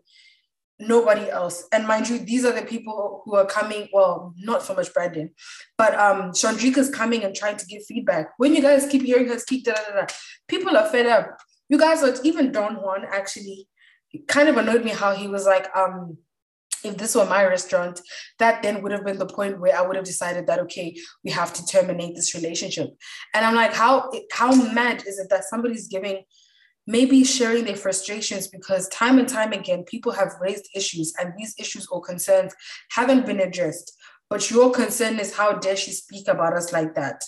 nobody else. And mind you, these are the people who are coming, well, not so much Brandon, but um Chandrika's coming and trying to give feedback. When you guys keep hearing her da, da, da, da, people are fed up. You guys are even Don Juan actually kind of annoyed me how he was like, um, if this were my restaurant, that then would have been the point where I would have decided that okay, we have to terminate this relationship. And I'm like, how how mad is it that somebody's giving maybe sharing their frustrations because time and time again people have raised issues and these issues or concerns haven't been addressed. But your concern is how dare she speak about us like that?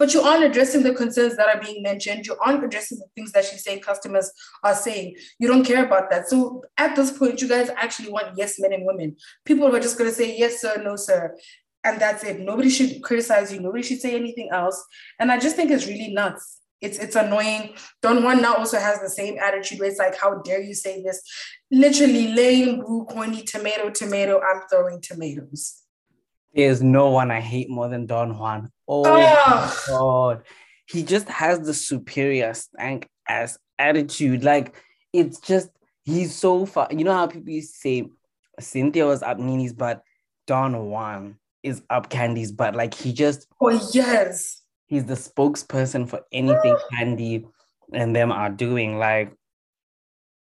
But you aren't addressing the concerns that are being mentioned. You aren't addressing the things that she's saying customers are saying. You don't care about that. So at this point you guys actually want yes men and women. People are just going to say yes sir no sir and that's it. Nobody should criticize you. Nobody should say anything else. And i just think it's really nuts it's it's annoying. Don Juan now also has the same attitude where it's like, how dare you say this? Literally lame, blue, corny, tomato, tomato, I'm throwing tomatoes. There's no one I hate more than Don Juan. Oh my god. He just has the superior stank ass attitude. Like it's just he's so far. You know how people used to say Cynthia was up NeNe's but Don Juan is up Kandi's butt. Like he just Oh yes. He's the spokesperson for anything Kandi and them are doing. Like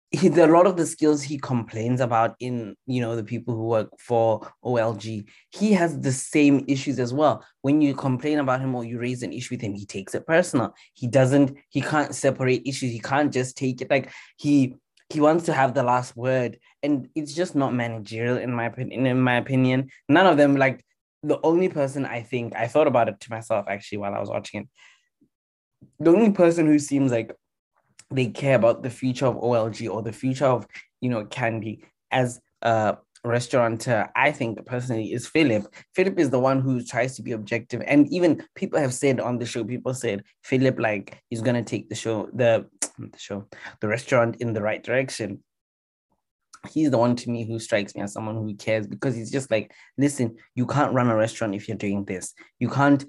he, a lot of the skills he complains about in you know the people who work for OLG, he has the same issues as well. When you complain about him or you raise an issue with him, he takes it personal. He doesn't. He can't separate issues. He can't just take it like he he wants to have the last word, and it's just not managerial in my opinion. In my opinion, none of them like the only person I think I thought about it to myself actually while I was watching it. The only person who seems like they care about the future of OLG or the future of you know Kandi as a restaurateur, I think personally is Philip. Philip is the one who tries to be objective, and even people have said on the show, people said Philip like he's gonna take the show, the the show, the restaurant in the right direction he's the one to me who strikes me as someone who cares because he's just like, listen, you can't run a restaurant if you're doing this. You can't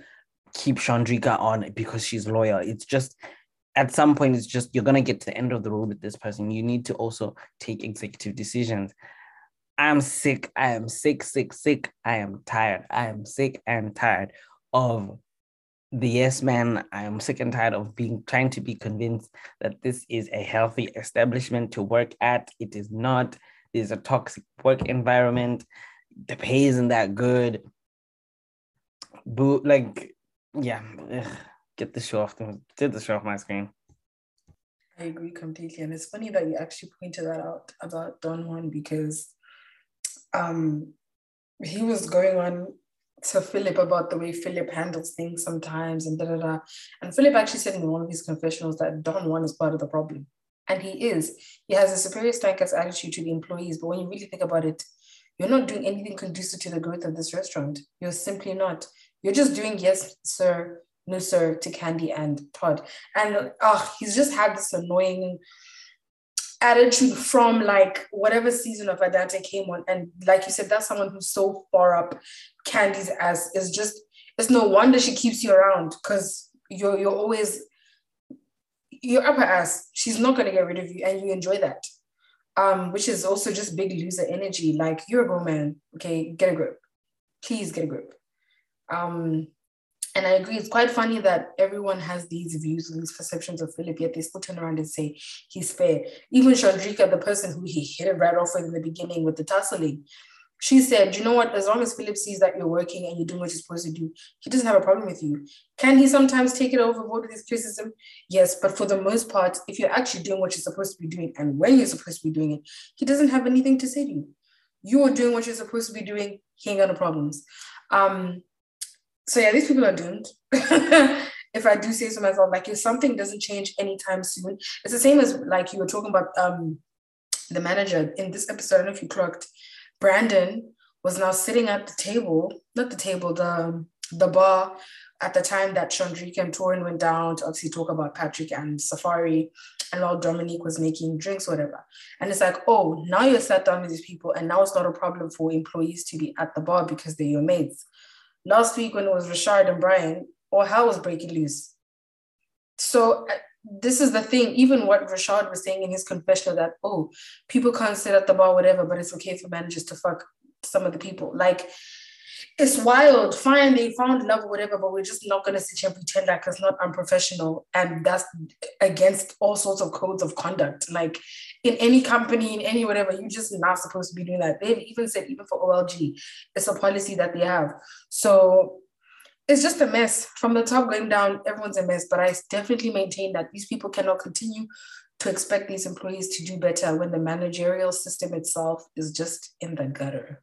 keep Chandrika on because she's loyal. It's just at some point, it's just you're gonna get to the end of the road with this person. You need to also take executive decisions. I'm sick. I am sick, sick, sick. I am tired. I am sick and tired of the yes man. I am sick and tired of being trying to be convinced that this is a healthy establishment to work at. It is not. There's a toxic work environment. The pay isn't that good. Boo, like, yeah, ugh, get the show off. The, get the show off my screen. I agree completely, and it's funny that you actually pointed that out about Don Juan because, um, he was going on to Philip about the way Philip handles things sometimes and da da da. And Philip actually said in one of his confessionals that Don Juan is part of the problem. And he is. He has a superior status attitude to the employees. But when you really think about it, you're not doing anything conducive to the growth of this restaurant. You're simply not. You're just doing yes, sir, no, sir, to Kandi and Todd. And oh, he's just had this annoying attitude from like whatever season of Adante came on. And like you said, that's someone who's so far up Kandi's ass. It's just it's no wonder she keeps you around because you're you're always you're up her ass. She's not gonna get rid of you, and you enjoy that. Um, which is also just big loser energy. Like you're a grown man, okay, get a grip. Please get a grip. Um, and I agree, it's quite funny that everyone has these views these perceptions of Philip, yet they still turn around and say he's fair. Even Chandrika, the person who he hit it right off with in the beginning with the tussling, she said, you know what, as long as Philip sees that you're working and you're doing what you're supposed to do, he doesn't have a problem with you. Can he sometimes take it overboard with his criticism? Yes, but for the most part, if you're actually doing what you're supposed to be doing and when you're supposed to be doing it, he doesn't have anything to say to you. You're doing what you're supposed to be doing, he ain't got no problems. Um, so yeah, these people are doomed. if I do say so myself, like if something doesn't change anytime soon, it's the same as like you were talking about um the manager in this episode. I don't know if you clocked. Brandon was now sitting at the table, not the table, the the bar at the time that Chandrika and Torin went down to obviously talk about Patrick and Safari, and while Dominique was making drinks, whatever. And it's like, oh, now you're sat down with these people, and now it's not a problem for employees to be at the bar because they're your mates last week when it was Rashard and Brian, all hell was breaking loose. So uh, this is the thing, even what Rashard was saying in his confessional that, oh, people can't sit at the bar, whatever, but it's okay for managers to fuck some of the people. Like, it's wild. Fine, they found love or whatever, but we're just not going to sit here and pretend like it's not unprofessional. And that's against all sorts of codes of conduct. Like in any company, in any whatever, you're just not supposed to be doing that. They've even said, even for OLG, it's a policy that they have. So it's just a mess. From the top going down, everyone's a mess. But I definitely maintain that these people cannot continue to expect these employees to do better when the managerial system itself is just in the gutter.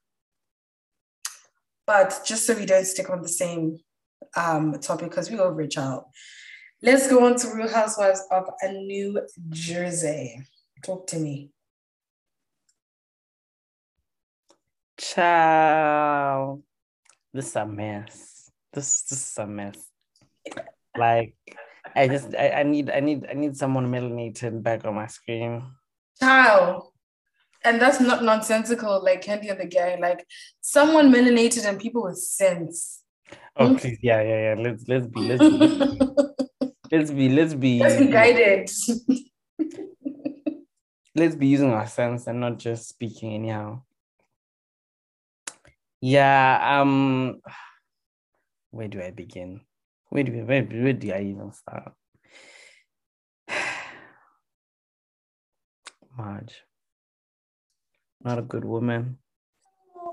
But just so we don't stick on the same um, topic, because we're over it, child. Let's go on to Real Housewives of a New Jersey. Talk to me. Ciao. This is a mess. This this is a mess. Like I just I, I need I need I need someone melanated back on my screen. Ciao and that's not nonsensical like Kandi and the gang. Like someone melanated and people with sense. Oh mm-hmm. please, yeah, yeah, yeah. Let's let's be let's be let's be let's be let's be guided. let's be using our sense and not just speaking anyhow. Yeah, um where do I begin? Where do where, where do I even start? Marge not a good woman.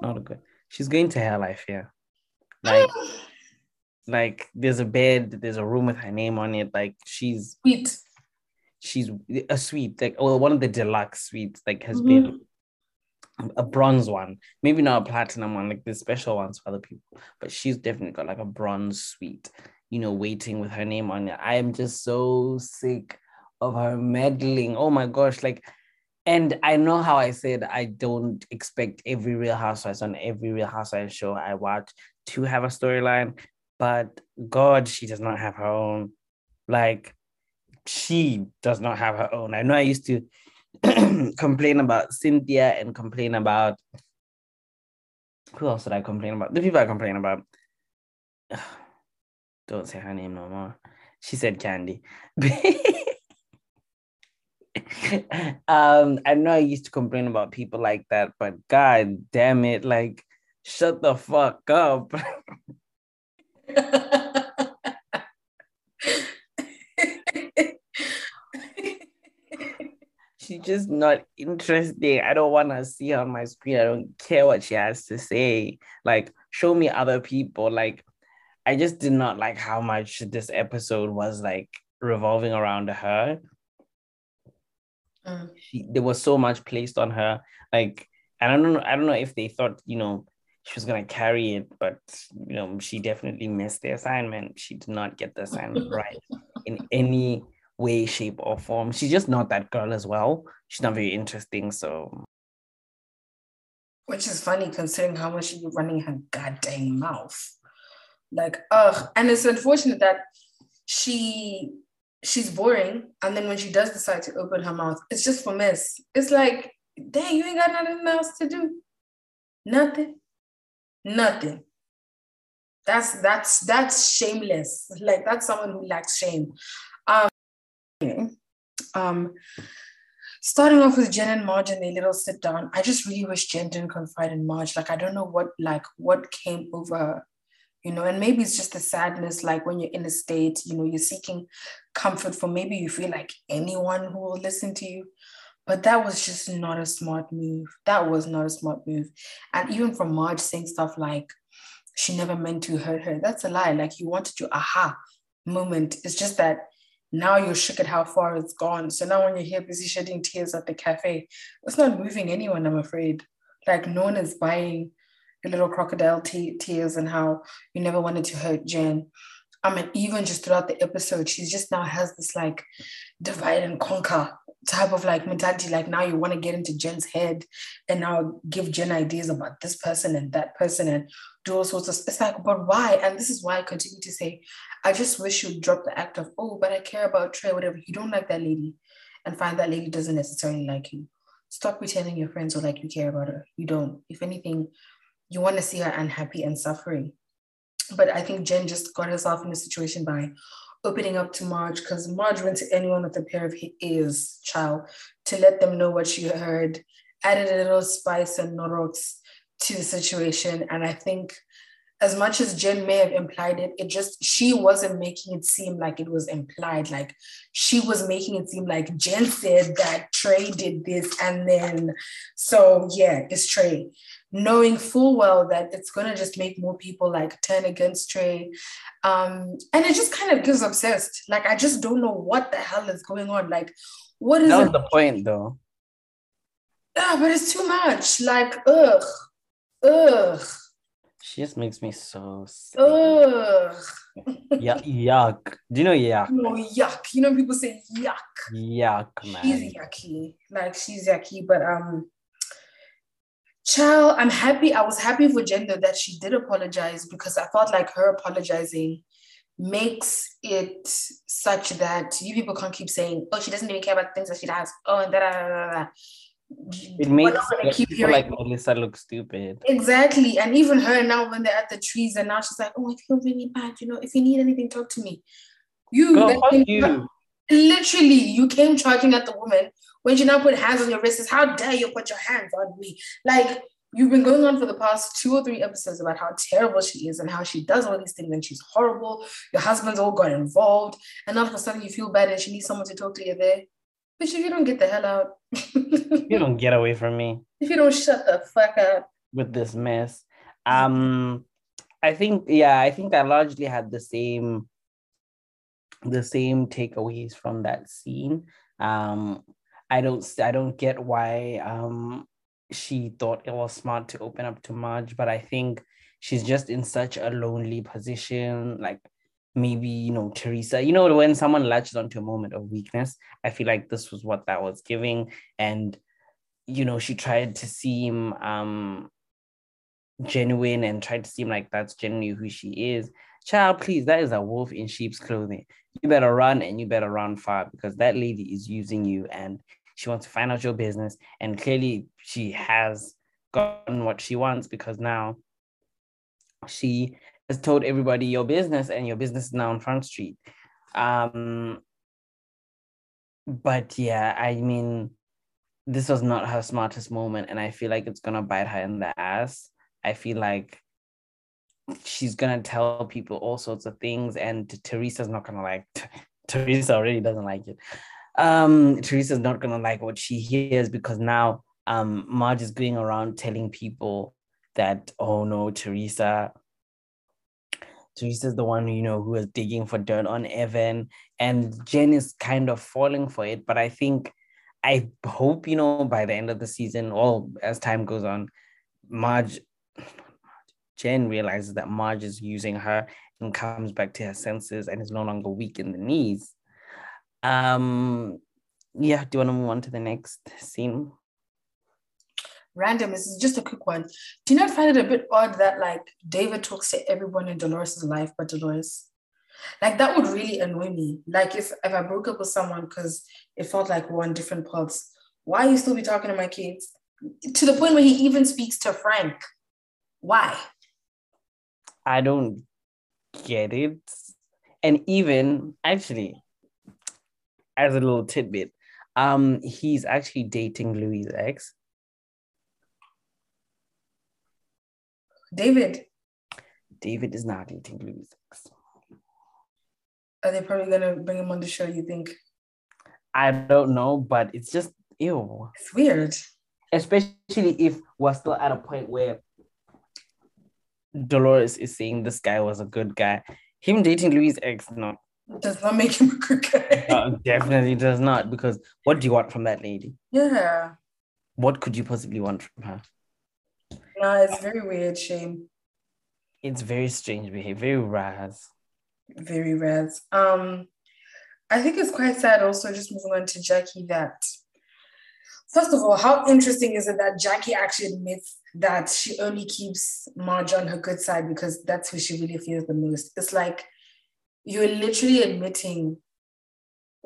Not a good. She's going to her life, yeah. Like, like there's a bed, there's a room with her name on it. Like she's sweet. she's a suite, like well, one of the deluxe suites, like has Mhm. been a bronze one, maybe not a platinum one, like the special ones for other people, but she's definitely got like a bronze suite, you know, waiting with her name on it. I am just so sick of her meddling. Oh my gosh, like, and I know how I said I don't expect every Real Housewives on every Real Housewives show I watch to have a storyline, but God, she does not have her own. Like, she does not have her own. I know I used to complain about Cynthia and complain about who else did I complain about? The people I complain about. Don't say her name no more. She said Kandi. um, I know I used to complain about people like that, but god damn it, like shut the fuck up. She's just not interesting. I don't want to see her on my screen. I don't care what she has to say. Like, show me other people. Like, I just did not like how much this episode was like revolving around her. Mm. She, there was so much placed on her. Like, and I don't know. I don't know if they thought, you know, she was gonna carry it, but you know, she definitely missed the assignment. She did not get the assignment right in any way, shape, or form. She's just not that girl as well. She's not very interesting. So Which is funny considering how much she be running her goddamn mouth. Like, ugh. And it's unfortunate that she she's boring. And then when she does decide to open her mouth, it's just for mess. It's like, dang, you ain't got nothing else to do. Nothing. Nothing. That's that's that's shameless. Like that's someone who lacks shame. Um, um starting off with Jen and Marge and their little sit down, I just really wish Jen didn't confide in Marge. Like I don't know what like what came over her, you know, and maybe it's just the sadness, like when you're in a state, you know, you're seeking comfort for maybe you feel like anyone who will listen to you. But that was just not a smart move. That was not a smart move. And even from Marge saying stuff like she never meant to hurt her, that's a lie. Like you wanted your aha moment. It's just that now you're shook at how far it's gone. So now when you're here busy shedding tears at the cafe, it's not moving anyone, I'm afraid. Like no one is buying your little crocodile te- tears and how you never wanted to hurt Jen. I mean, even just throughout the episode, she just now has this like divide and conquer type of like mentality. Like now you want to get into Jen's head and now give Jen ideas about this person and that person and do all sorts of it's like, but why? And this is why I continue to say, I just wish you'd drop the act of, oh, but I care about Trey, whatever. You don't like that lady and find that lady doesn't necessarily like you. Stop pretending you're friends or like you care about her. You don't. If anything, you want to see her unhappy and suffering. But I think Jen just got herself in a situation by opening up to Marge because Marge went to anyone with a pair of ears, child, to let them know what she heard, added a little spice and norox to the situation. And I think as much as Jen may have implied it, it just, she wasn't making it seem like it was implied. Like she was making it seem like Jen said that Trey did this. And then, so yeah, it's Trey. Knowing full well that it's going to just make more people like turn against Trey. Um, and it just kind of gives obsessed. Like, I just don't know what the hell is going on. Like, what is that was it? the point, though. Yeah, but it's too much. Like, ugh, ugh, She just makes me so sick. ugh. Yuck, yuck. Do you know yuck? No, yuck. You know, people say yuck. Yuck, man. She's yucky. Like she's yucky. But um child, I'm happy. I was happy for Gender that she did apologize because I felt like her apologizing makes it such that you people can't keep saying, oh, she doesn't even care about things that she does. Oh, and da da da da. It makes not gonna like, keep people like Melissa look stupid. Exactly. And even her now when they're at the trees and now she's like, oh, I feel really bad. You know, if you need anything, talk to me. You, Girl, came- you. literally, you came charging at the woman when she now put hands on your wrists. How dare you put your hands on me? Like, you've been going on for the past two or three episodes about how terrible she is and how she does all these things and she's horrible. Your husband's all got involved. And all of a sudden you feel bad and she needs someone to talk to you there. But if you don't get the hell out, You don't get away from me. if you don't shut the fuck up, with this mess. Um, I think yeah, I think I largely had the same the same takeaways from that scene. Um, I don't I don't get why um she thought it was smart to open up to Marge, but I think she's just in such a lonely position. Like maybe, you know, Teresa, you know, when someone latches onto a moment of weakness, I feel like this was what that was giving. And, you know, she tried to seem um genuine and tried to seem like that's genuinely who she is. Child, please, that is a wolf in sheep's clothing. You better run and you better run far because that lady is using you and she wants to find out your business. And clearly she has gotten what she wants because now she has told everybody your business and your business is now on Front Street. Um, but yeah, I mean, this was not her smartest moment, and I feel like it's gonna bite her in the ass. I feel like she's gonna tell people all sorts of things, and Teresa's not gonna like. Teresa already doesn't like it. Um, Teresa's not gonna like what she hears because now um Marge is going around telling people that oh no, Teresa Teresa's the one, you know, who is digging for dirt on Evan, and Jen is kind of falling for it. But I think, I hope, you know, by the end of the season, or as time goes on, Marge, Jen realizes that Marge is using her and comes back to her senses and is no longer weak in the knees. Um, yeah, do you want to move on to the next scene? Random. This is just a quick one. Do you not find it a bit odd that like David talks to everyone in Dolores' life but Dolores? Like that would really annoy me. Like if, if I broke up with someone because it felt like we're on different paths, why you still be talking to my kids? To the point where he even speaks to Frank. Why? I don't get it. And even actually, as a little tidbit, um, he's actually dating Louis' ex. David. David is not dating Louis. X. Are they probably gonna bring him on the show? You think? I don't know, but it's just ew. It's weird. Especially if we're still at a point where Dolores is saying this guy was a good guy. Him dating Louis' ex, no. Does not make him a good guy. no, definitely does not. Because what do you want from that lady? Yeah. What could you possibly want from her? No, it's very weird, Shane. It's very strange behavior, very Raz. Very Raz. Um, I think it's quite sad also just moving on to Jackie that first of all, how interesting is it that Jackie actually admits that she only keeps Marge on her good side because that's who she really feels the most. It's like you're literally admitting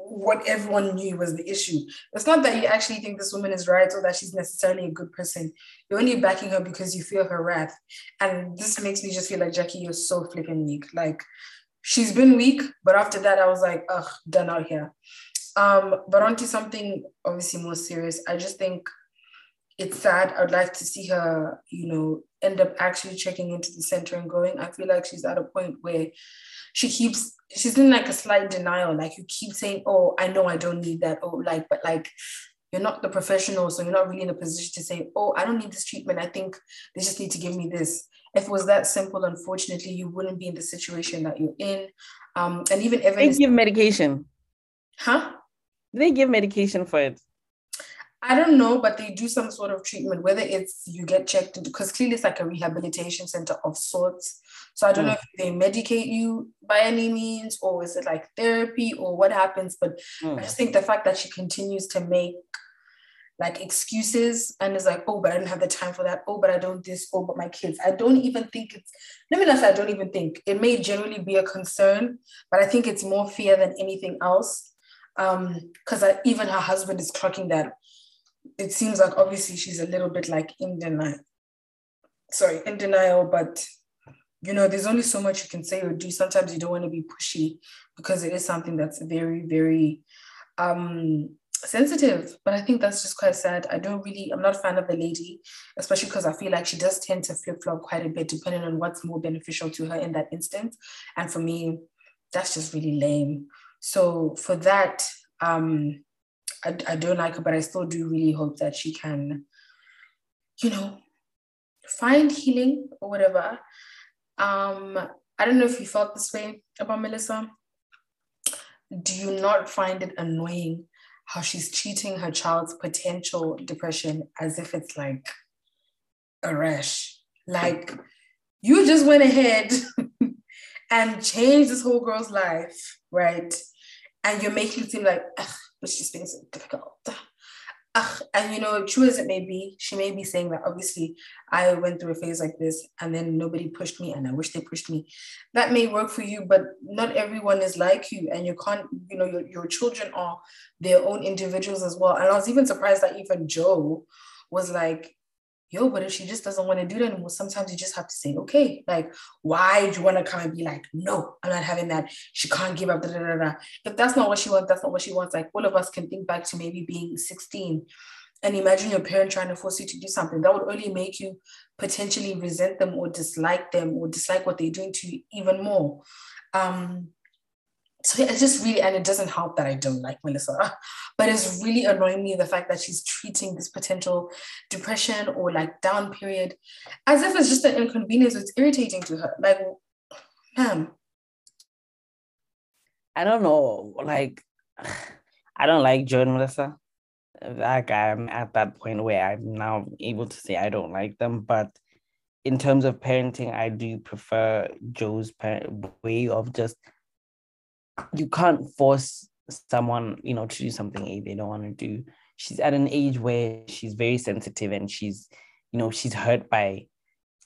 what everyone knew was the issue. It's not that you actually think this woman is right or that she's necessarily a good person. You're only backing her because you feel her wrath. And this makes me just feel like Jackie, you're so flipping weak. Like she's been weak, but after that, I was like, ugh, done out here. Um, but onto something obviously more serious. I just think it's sad. I'd like to see her, you know, end up actually checking into the center and going. I feel like she's at a point where she keeps she's in like a slight denial. Like you keep saying, "Oh, I know I don't need that." Oh, like, but like you're not the professional, so you're not really in a position to say, "Oh, I don't need this treatment. I think they just need to give me this." If it was that simple, unfortunately, you wouldn't be in the situation that you're in. Um, and even if they give medication, huh? They give medication for it. I don't know, but they do some sort of treatment, whether it's you get checked because clearly it's like a rehabilitation center of sorts. So I don't mm. know if they medicate you by any means, or is it like therapy, or what happens. But mm. I just think the fact that she continues to make like excuses and is like, oh, but I don't have the time for that. Oh, but I don't this. Oh, but my kids. I don't even think it's. Let me not say I don't even think it may generally be a concern, but I think it's more fear than anything else. Um, because even her husband is clocking that it seems like obviously she's a little bit like in denial. Sorry, in denial, but you know, there's only so much you can say or do. Sometimes you don't want to be pushy because it is something that's very, very um sensitive. But I think that's just quite sad. I don't really, I'm not a fan of the lady, especially because I feel like she does tend to flip-flop quite a bit depending on what's more beneficial to her in that instance. And for me, that's just really lame. So for that, um, I, I don't like her, but I still do really hope that she can, you know, find healing or whatever. Um, I don't know if you felt this way about Melissa. Do you not find it annoying how she's treating her child's potential depression as if it's like a rash. Like you just went ahead and changed this whole girl's life, right? And you're making it seem like, but she's being it difficult. Ugh. And you know, true as it may be, she may be saying that obviously I went through a phase like this and then nobody pushed me and I wish they pushed me. That may work for you, but not everyone is like you. And you can't, you know, your, your children are their own individuals as well. And I was even surprised that even Joe was like, yo, but if she just doesn't want to do that anymore, sometimes you just have to say, okay, like, why do you want to come and be like, no, I'm not having that. She can't give up. Da, da, da, da. If that's not what she wants, that's not what she wants. Like all of us can think back to maybe being 16 and imagine your parent trying to force you to do something. That would only make you potentially resent them or dislike them or dislike what they're doing to you even more. Um, so it's just really, and it doesn't help that I don't like Melissa, but it's really annoying me the fact that she's treating this potential depression or like down period as if it's just an inconvenience. It's irritating to her. Like, ma'am. I don't know. Like, I don't like Joe and Melissa. Like, I'm at that point where I'm now able to say I don't like them, but in terms of parenting, I do prefer Joe's way of just you can't force someone, you know, to do something they don't want to do. She's at an age where she's very sensitive and she's, you know, she's hurt by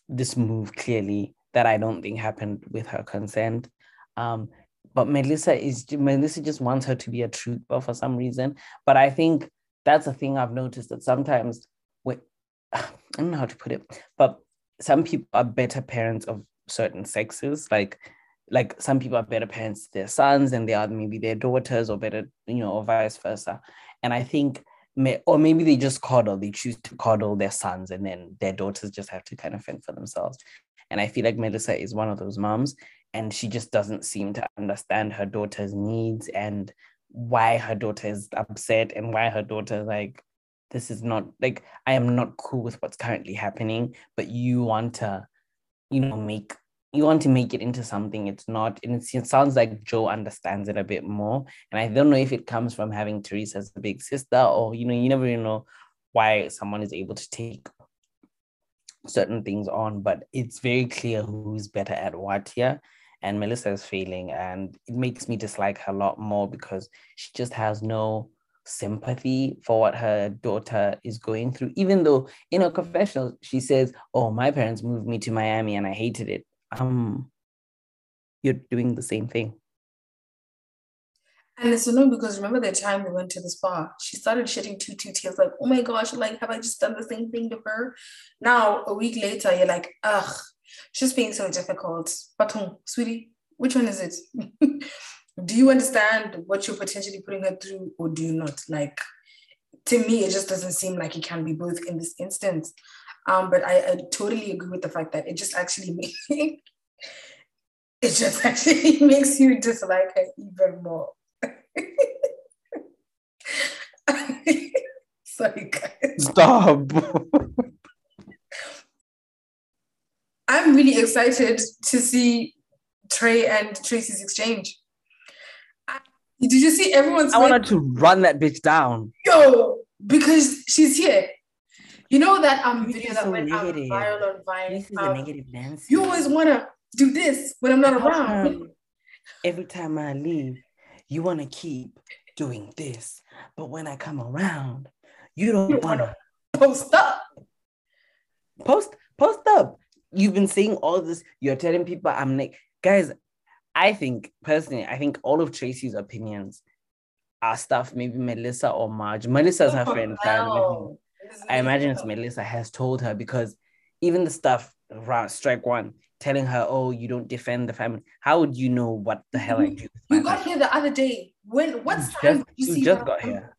this move clearly that I don't think happened with her consent. Um, but Melissa is Melissa just wants her to be a trooper for some reason. But I think that's a thing I've noticed that sometimes when I don't know how to put it, but some people are better parents of certain sexes. Like like some people are better parents to their sons than they are maybe their daughters or better you know or vice versa. And i think may, or maybe they just coddle they choose to coddle their sons and then their daughters just have to kind of fend for themselves. And i feel like melissa is one of those moms and she just doesn't seem to understand her daughter's needs and why her daughter is upset and why her daughter like this is not like i am not cool with what's currently happening but you want to you know make you want to make it into something it's not and it sounds like joe understands it a bit more. And i don't know if it comes from having teresa as a big sister or you know you never really know why someone is able to take certain things on but it's very clear who's better at what here. And melissa is failing and it makes me dislike her a lot more because she just has no sympathy for what her daughter is going through. Even though in her confessional she says oh my parents moved me to miami and i hated it um you're doing the same thing and it's annoying because remember the time we went to the spa, she started shedding two two tears, like, oh my gosh, like, have I just done the same thing to her? Now, a week later, you're like, ugh, she's being so difficult. But, sweetie, which one is it? do you understand what you're potentially putting her through, or do you not? Like, to me, it just doesn't seem like it can be both in this instance. Um, but I, I totally agree with the fact that it just actually makes it just actually makes you dislike her even more. Sorry, guys. Stop. I'm really excited to see Trey and Tracy's exchange. Did you see everyone's? I wanted to run that bitch down. Yo, because she's here. You know that um video that so went negative. out viral on Vine. This is um, a negative Nancy. You always wanna do this when I'm not around. every time I leave, you wanna keep doing this, but when I come around, you don't you wanna, wanna post up. Post post up. You've been saying all this. You're telling people I'm like, guys. I think personally, I think all of Tracy's opinions are stuff maybe Melissa or Marge. Melissa's her friend. Oh, I imagine it's Melissa has told her because even the stuff around strike one telling her, "Oh, you don't defend the family." How would you know what the hell I do? You got family? here the other day. When what time just, you, you see just got here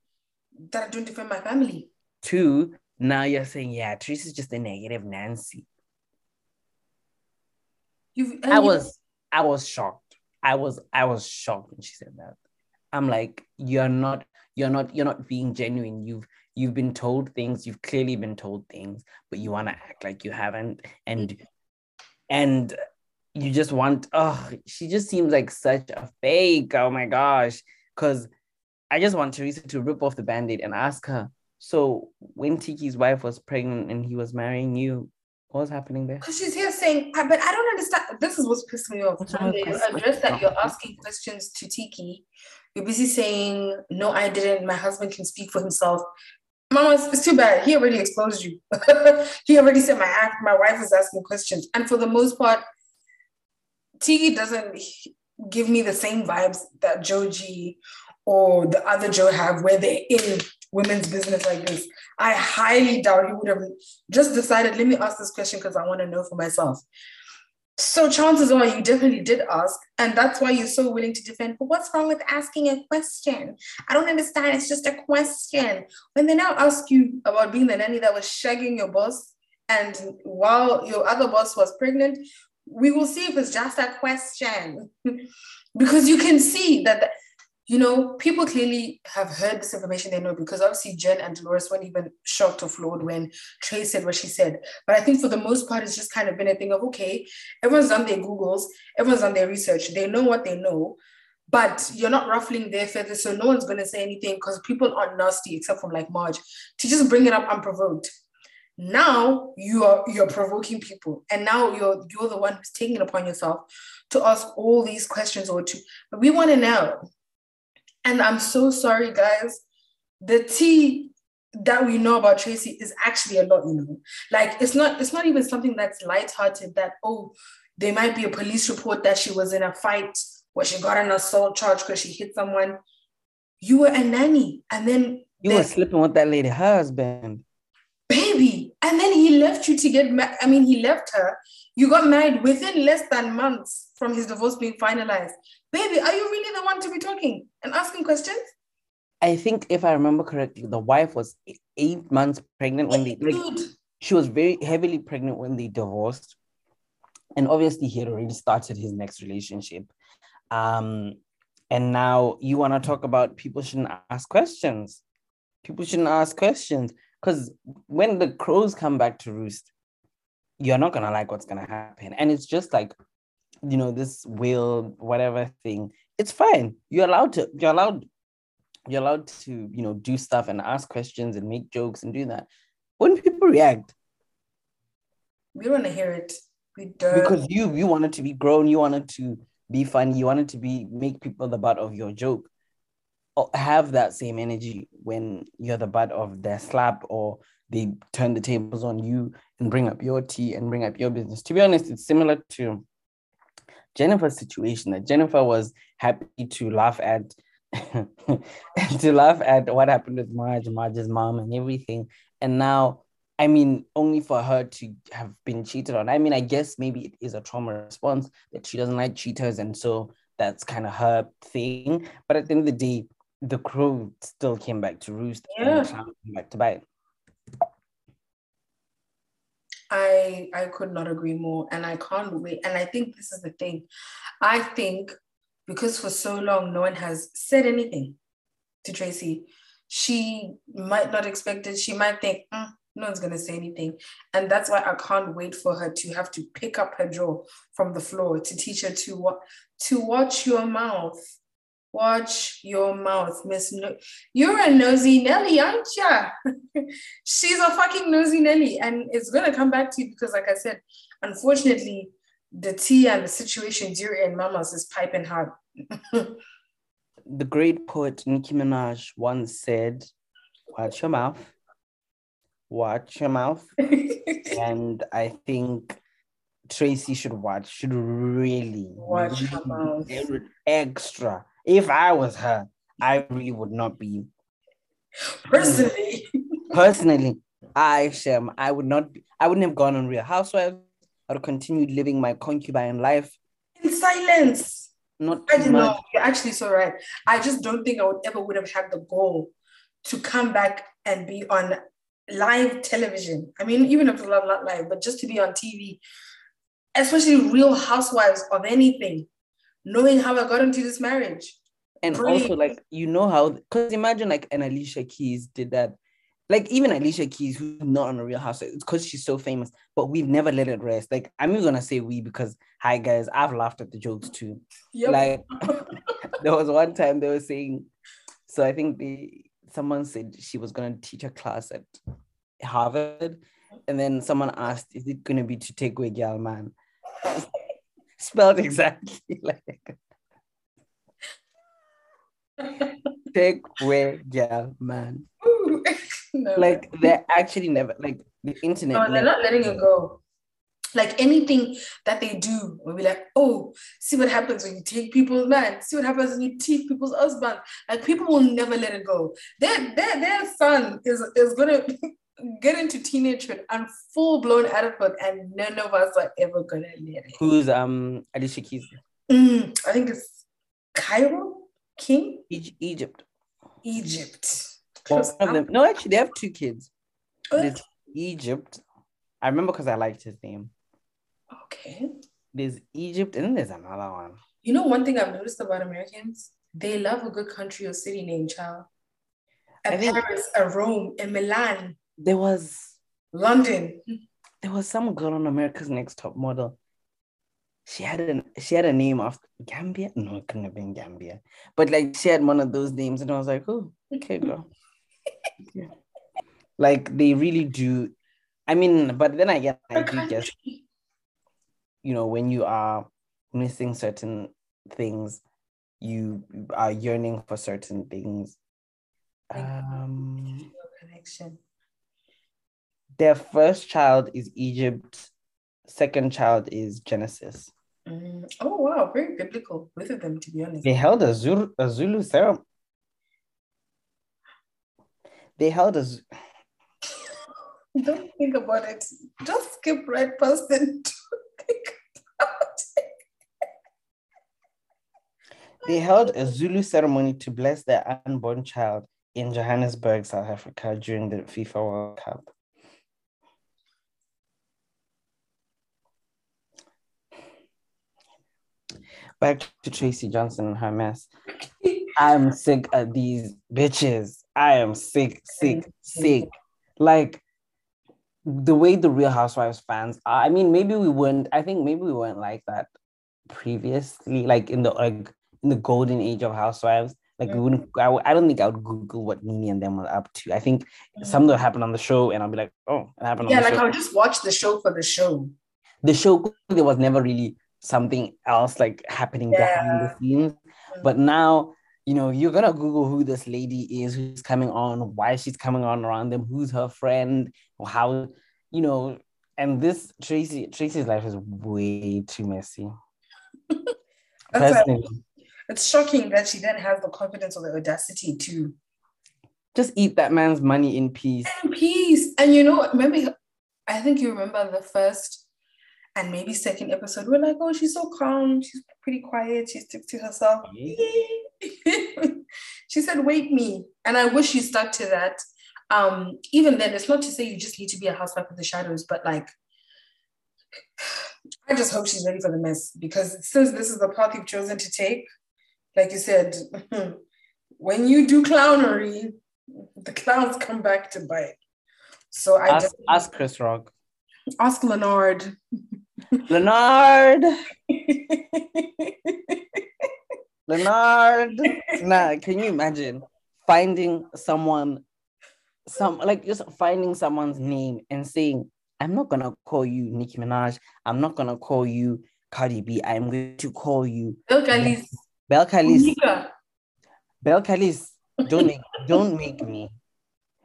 that I don't defend my family? Two. Now you're saying, yeah, Teresa's just a negative Nancy. You've, I was, I was shocked. I was, I was shocked when she said that. I'm like, you're not, you're not, you're not being genuine. You've you've been told things you've clearly been told things but you want to act like you haven't and and you just want oh she just seems like such a fake oh my gosh because I just want Teresa to rip off the band-aid and ask her, so when Tiki's wife was pregnant and he was marrying you, what was happening there? Because she's here saying, but I don't understand. This is what's pissing me off. When you address that you're asking questions to Tiki, you're busy saying, no, I didn't. My husband can speak for himself. Mama, it's too bad. He already exposed you. he already said my act, my wife is asking questions. And for the most part, Tiki doesn't give me the same vibes that Joji or the other Joe have where they're in women's business like this. I highly doubt he would have just decided, let me ask this question because I want to know for myself. So chances are you definitely did ask, and that's why you're so willing to defend. But what's wrong with asking a question? I don't understand. It's just a question. When they now ask you about being the nanny that was shagging your boss, and while your other boss was pregnant, we will see if it's just a question, because you can see that you know, people clearly have heard this information they know because obviously Jen and Dolores weren't even shocked or floored when Trey said what she said. But I think for the most part, it's just kind of been a thing of okay, everyone's done their Googles, everyone's done their research, they know what they know, but you're not ruffling their feathers, so no one's gonna say anything because people aren't nasty except from like Marge to just bring it up unprovoked. Now you are you're provoking people, and now you're you're the one who's taking it upon yourself to ask all these questions or to. But we want to know and I'm so sorry, guys. The tea that we know about Tracy is actually a lot, you know. Like it's not, it's not even something that's lighthearted that, oh, there might be a police report that she was in a fight where she got an assault charge because she hit someone. You were a nanny. And then you were sleeping with that lady husband. Baby. And then he left you to get married. I mean, he left her. You got married within less than months from his divorce being finalized. Baby, are you really the one to be talking and asking questions? I think if I remember correctly, the wife was eight months pregnant when they like, she was very heavily pregnant when they divorced. And obviously he had already started his next relationship. Um, and now you want to talk about people shouldn't ask questions. People shouldn't ask questions. Because when the crows come back to roost, you're not gonna like what's gonna happen. And it's just like you know this will whatever thing it's fine. You're allowed to you're allowed you're allowed to you know do stuff and ask questions and make jokes and do that. When people react we want to hear it. We don't. because you you wanted to be grown you wanted to be funny you wanted to be make people the butt of your joke. Or have that same energy when you're the butt of their slap or they turn the tables on you and bring up your tea and bring up your business to be honest it's similar to Jennifer's situation that Jennifer was happy to laugh at to laugh at what happened with Marge, Marge's mom and everything. And now, I mean, only for her to have been cheated on. I mean, I guess maybe it is a trauma response that she doesn't like cheaters, and so that's kind of her thing. But at the end of the day, the crow still came back to roost yeah. and came back to bite. I I could not agree more, and I can't wait. And I think this is the thing. I think because for so long no one has said anything to Tracy, she might not expect it. She might think, mm, no one's gonna say anything, and that's why I can't wait for her to have to pick up her jaw from the floor to teach her to what to watch your mouth Watch your mouth, Miss. No- You're a nosy Nelly, aren't you? She's a fucking nosy Nelly, and it's gonna come back to you because, like I said, unfortunately, the tea and the situations you're in, Mamas, is piping hard. the great poet Nicki Minaj once said, "Watch your mouth, watch your mouth," and I think Tracy should watch, should really watch her mouth extra if I was her, I really would not be. Personally. Personally, I Shem, I would not be, I wouldn't have gone on Real Housewives. I would have continued living my concubine life. In silence. Not I didn't know. You're actually so right. I just don't think I would ever would have had the goal to come back and be on live television. I mean, even if it's not live, but just to be on TV, especially real housewives of anything knowing how I got into this marriage. And also, like, you know how, because imagine like an Alicia Keys did that. Like, even Alicia Keys, who's not on a real house, because she's so famous, but we've never let it rest. Like, I'm even gonna say we because, hi guys, I've laughed at the jokes too. Yep. Like, there was one time they were saying, So I think the someone said she was to teach a class at Harvard, and then someone asked, "Is it to be to take away gal man?" Spelled exactly like take away gal man. Ooh. no. Like they're actually never like the internet. no, they're not letting it go. Like anything that they do, will be like, oh, see what happens when you take people's man. See what happens when you take people's husband. Like people will never let it go. Their their their son is is gonna get into teenagehood and full blown adulthood, and none of us are ever gonna let it. Who's um Alicia Keys? Mm, I think it's Cairo King Egy- Egypt. Egypt. One Close of them. No, actually, they have two kids. There's Egypt. I remember because I liked his name. Okay. There's Egypt, and then there's another one. You know, one thing I've noticed about Americans, they love a good country or city name, child. A I think- Paris, a Rome, a Milan, There was London. there was some girl on America's Next Top Model. She had a she had a name of Gambia. No, it couldn't have been Gambia. But like she had one of those names, and I was like, oh, okay, girl. Okay. Like they really do. I mean, but then again, I do guess you know when you are missing certain things, you are yearning for certain things. Um, Connection. Their first child is Egypt. Second child is Genesis. Mm. Oh wow, very biblical. Both of them, to be honest. They held a Zulu, a Zulu ceremony. They held a Z- Don't think about it. Just skip right past it. Don't think about it. they held a Zulu ceremony to bless their unborn child in Johannesburg, South Africa during the FIFA World Cup. Back to Tracy Johnson and her mess. I'm sick of these bitches. I am sick, sick, sick. Like the way the Real Housewives fans are. I mean, maybe we weren't. I think maybe we weren't like that previously, like in the like in the golden age of Housewives. Like we wouldn't. I don't think I would Google what NeNe and them were up to. I think something would happen on the show, and I'll be like, oh, it happened on Yeah, like show. I'll just watch the show for the show. the show there was never really something else like happening behind the scenes. But mm-hmm. now you know you're gonna google who this lady is who's coming on why she's coming on around them who's her friend or how you know and this tracy tracy's life is way too messy. Personally. It's shocking that she then has the confidence or the audacity to just eat that man's money in peace. In peace. And you know, remember, I think you remember the first and maybe second episode. We're like, oh, she's so calm. She's pretty quiet. She sticks to herself. she said, wake me. And I wish she stuck to that. Um, even then, it's not to say you just need to be a housewife of the shadows, but like, I just hope she's ready for the mess because since this is the path you've chosen to take, like you said, when you do clownery, the clowns come back to bite. So I ask, just ask chris rock ask Leonard. Leonard leonard nah, can you imagine finding someone, some like just finding someone's name and saying, I'm not gonna call you Nicki Minaj, I'm not gonna call you Cardi B, I'm going to call you Bill Galis. Belcalis. Bel Kalis. Don't make don't make me.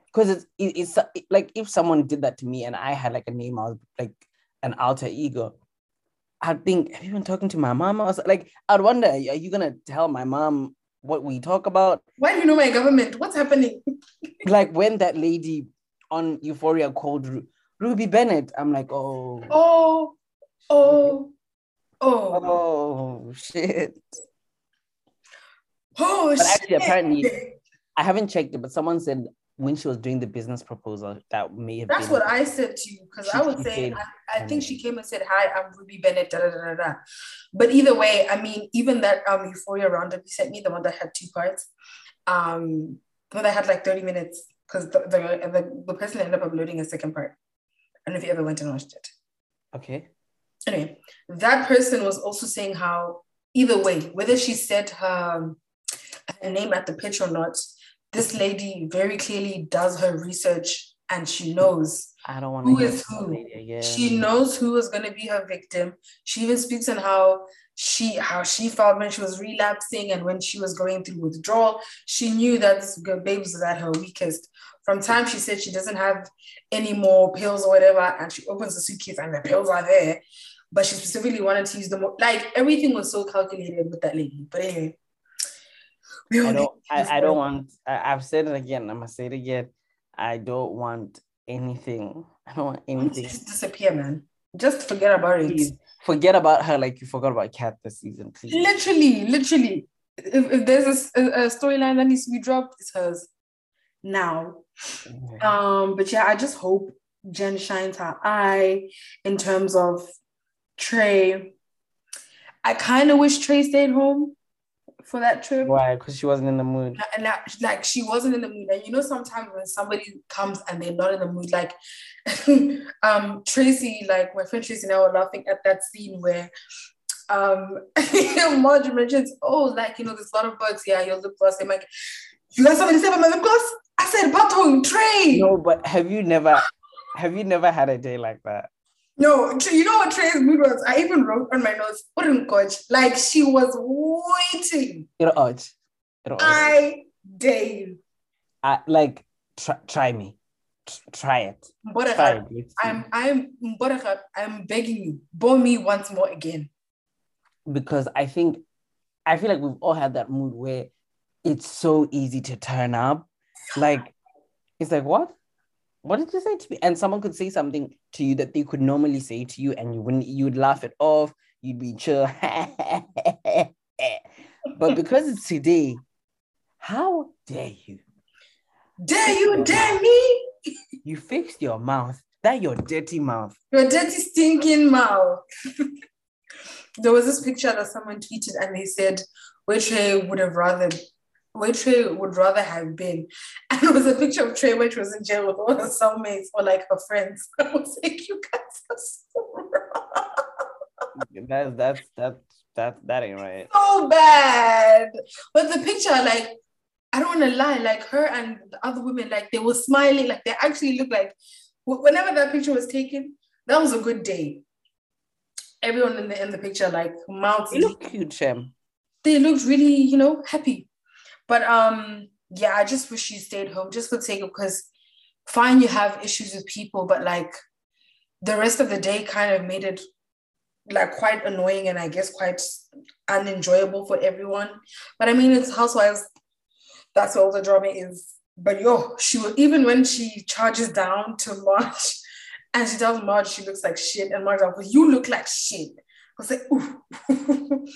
Because it's it, it's it- like if someone did that to me and I had like a name, I was like an alter ego. I'd think, have you been talking to my mom? I was like, I'd wonder, are you gonna tell my mom what we talk about? Why do you know my government? What's happening? like when that lady on Euphoria called Ru- Ruby Bennett, I'm like, oh, Oh, oh, oh, oh shit. oh, But actually, shit. apparently- I haven't checked it, but someone said when she was doing the business proposal, that may have That's what I said to you because I was saying, I, I think she came and said, Hi, I'm Ruby Bennett. Da, da, da, da, da. But either way, I mean, even that um, Euphoria roundup you sent me, the one that had two parts, um, the one that had like 30 minutes because the, the, the, the person ended up uploading a second part. I don't know if you ever went and watched it. okay. anyway, that person was also saying how either way, whether she said her her name at the pitch or not, this lady very clearly does her research and she knows I don't want who is who. She knows who is going to be her victim. She even speaks on how she how she felt when she was relapsing and when she was going through withdrawal. She knew that babes was at her weakest. From time she said she doesn't have any more pills or whatever, and she opens the suitcase and the pills are there. But she specifically wanted to use them. Like everything was so calculated with that lady. But anyway, I don't. I, I don't want. I, I've said it again. I'm gonna say it again. I don't want anything. I don't want anything. Just disappear, man. Just forget about it. Please forget about her like you forgot about Cat this season. Please. Literally, literally. If, if there's a storyline that needs to be dropped, it's hers now. Um, but yeah, I just hope Jen shines her eye in terms of Trey. I kind of wish Trey stayed home for that trip. Why? Because she wasn't in the mood. And that, like she wasn't in the mood. And you know, sometimes when somebody comes and they're not in the mood, like um Tracy, like my friend Tracy and I were laughing at that scene where um Marge mentions, oh, like you know, there's a lot of bugs. Yeah, your lip gloss. I'm like, you got something to say about my lip gloss? I said, Baton, Trey. No, but have you never? Have you never had a day like that? No, you know what Trey's mood was? I even wrote on my notes, put in coach. Like she was waiting. It'll urge. It'll urge. I dare you. I, like try, try me. Try it. Try it. I'm I'm I'm begging you, bore me once more again. because I think I feel like we've all had that mood where it's so easy to turn up. Like it's like what? What did you say to me? And someone could say something to you that they could normally say to you, and you wouldn't. You'd laugh it off. You'd be chill. but because it's today, how dare you? Dare you, dare me? You fixed your mouth. That your dirty mouth. Your dirty, stinking mouth. there was this picture that someone tweeted and they said, which Trey would have rather, where Trey would rather have been. And it was a picture of Trey when she was in jail with all her cellmates or like her friends. I was like, you guys are so wrong. That's that's that's that that ain't right. so bad. But the picture, like, I don't want to lie, like her and the other women, like they were smiling, like they actually looked like whenever that picture was taken, that was a good day. Everyone in the in the picture, like mouths, You look cute, Shem. they looked really, you know, happy. But um, yeah, I just wish she stayed home just for the sake of because fine, you have issues with people, but like the rest of the day kind of made it like quite annoying and I guess quite unenjoyable for everyone. But I mean, it's housewives. That's all the drama is. But yo, she will even when she charges down to Marge and she tells Marge she looks like shit, and Marge like, well, you look like shit. I was like, ooh,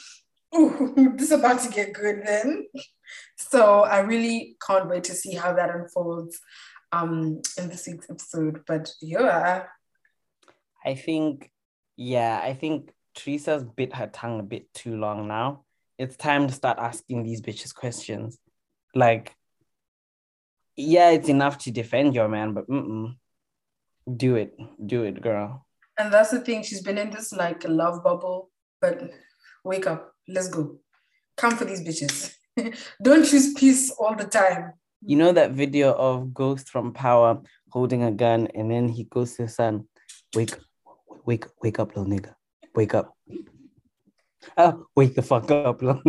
ooh, this is about to get good then. So I really can't wait to see how that unfolds um in this week's episode. But yeah, I think, yeah, I think Teresa's bit her tongue a bit too long now. It's time to start asking these bitches questions. Like, yeah, it's enough to defend your man, but mm-mm. do it, do it, girl. and that's the thing. She's been in this like love bubble, but wake up, let's go. Come for these bitches. Don't choose peace all the time. You know that video of Ghost from Power holding a gun, and then he goes to his son, "Wake, wake, wake up, little nigga, wake up." Oh, wake the fuck up, little.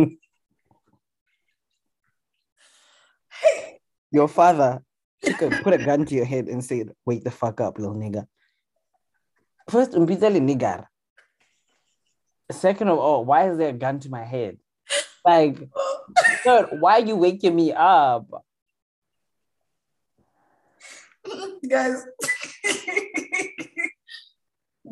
Your father a- put a gun to your head and said, "Wake the fuck up, little nigga." First, umbizeli nigger. Second of all, why is there a gun to my head? Like, third, why are you waking me up? Guys,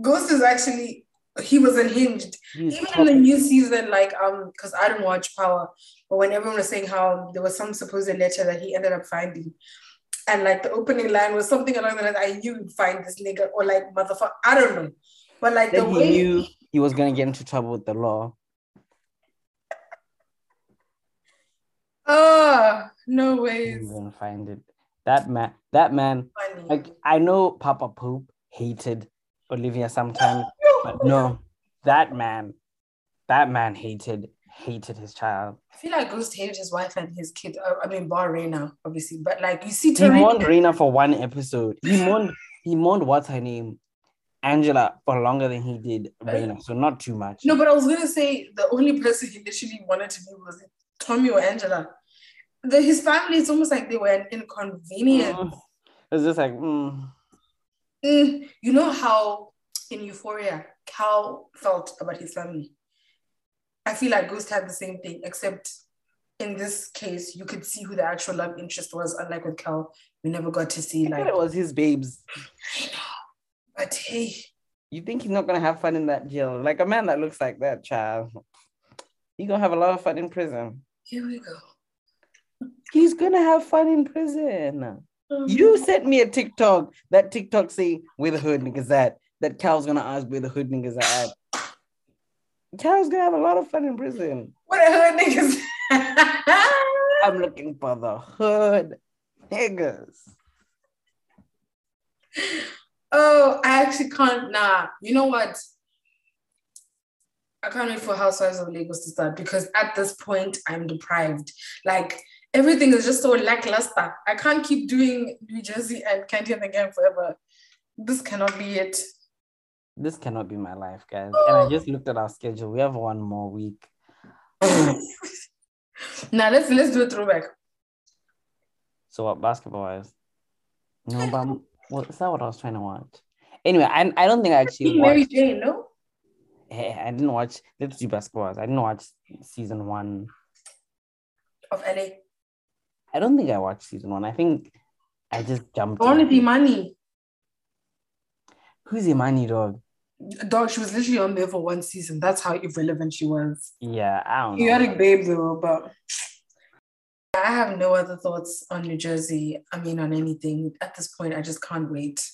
Ghost is actually he was unhinged. You Even in the new season, like um, because I didn't watch Power, but when everyone was saying how there was some supposed letter that he ended up finding, and like the opening line was something along the lines, I knew you'd find this nigga or like motherfucker. I don't know. But like the that he way knew he was gonna get into trouble with the law. Ah no ways. gonna find it. That man, that man, Funny. like I know Papa Poop hated Olivia sometimes, but no, that man, that man hated hated his child. I feel like Ghost hated his wife and his kid. Uh, I mean, bar Raina, obviously, but like you see, he mourned Raina for one episode. He mourned. he mourned what's her name, Angela, for longer than he did Raina. So not too much. No, but I was gonna say the only person he literally wanted to be was Tommy or Angela. The, his family, it's almost like they were an inconvenience. Mm. It's just like, mm. Mm. you know how in Euphoria, Cal felt about his family. I feel like Ghost had the same thing, except in this case, you could see who the actual love interest was. Unlike with Cal, we never got to see like it was his babes. I know, but hey, you think he's not gonna have fun in that jail? Like a man that looks like that, child, he gonna have a lot of fun in prison. Here we go. He's gonna have fun in prison. Um, you sent me a TikTok. That TikTok say where the hood niggas at. That Cal's gonna ask where the hood niggas are at. Cal's gonna have a lot of fun in prison. What a hood niggas. I'm looking for the hood niggas. Oh, I actually can't. Nah, you know what? I can't wait for Housewives of Lagos to start because at this point I'm deprived. Like everything is just so lackluster. I can't keep doing New Jersey and the Gang forever. This cannot be it this cannot be my life, guys. And I oh. just looked at our schedule. We have one more week. now let's let's do a throwback. So what basketball wise? No, but well, is that what I was trying to watch? Anyway, I, I don't think I actually Mary watched, Jane, no? Hey, I didn't watch let's do basketball wise. I didn't watch season one of LA. I don't think I watched season one. I think I just jumped. Only money. Who's Imani dog? dog, she was literally on there for one season. That's how irrelevant she was. Yeah, I don't know. a babe though, but I have no other thoughts on New Jersey. I mean, on anything. At this point, I just can't wait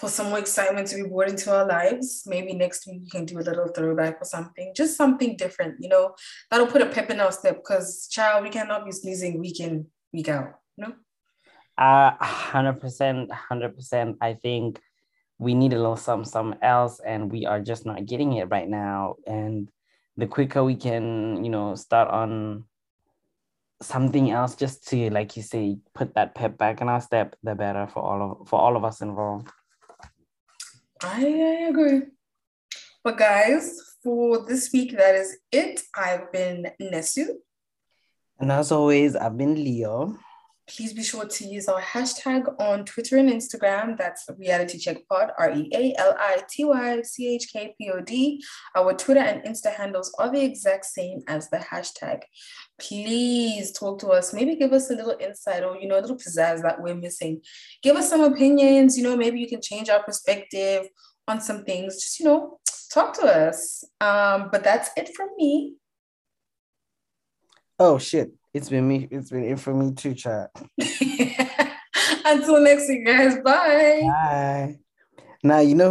for some more excitement to be brought into our lives. Maybe next week we can do a little throwback or something, just something different, you know, that'll put a pep in our step because, child, we cannot be sneezing week in, week out, you know? Uh, 100%, 100%. I think we need a little something, something else, and we are just not getting it right now. And the quicker we can, you know, start on something else just to, like you say, put that pep back in our step, the better for all of for all of us involved. I, I agree. But guys, for this week, that is it. I've been Nesu. And as always, I've been Leo please be sure to use our hashtag on Twitter and Instagram. That's Reality Check Pod, R E A L I T Y C H K P O D. Our Twitter and Insta handles are the exact same as the hashtag. Please talk to us. Maybe give us a little insight or, you know, a little pizzazz that we're missing. Give us some opinions. You know, maybe you can change our perspective on some things. Just, you know, talk to us. Um, but that's it from me. Oh, shit. It's been me. It's been it for me too, chat. Until next week, guys. Bye. Bye. Now you know.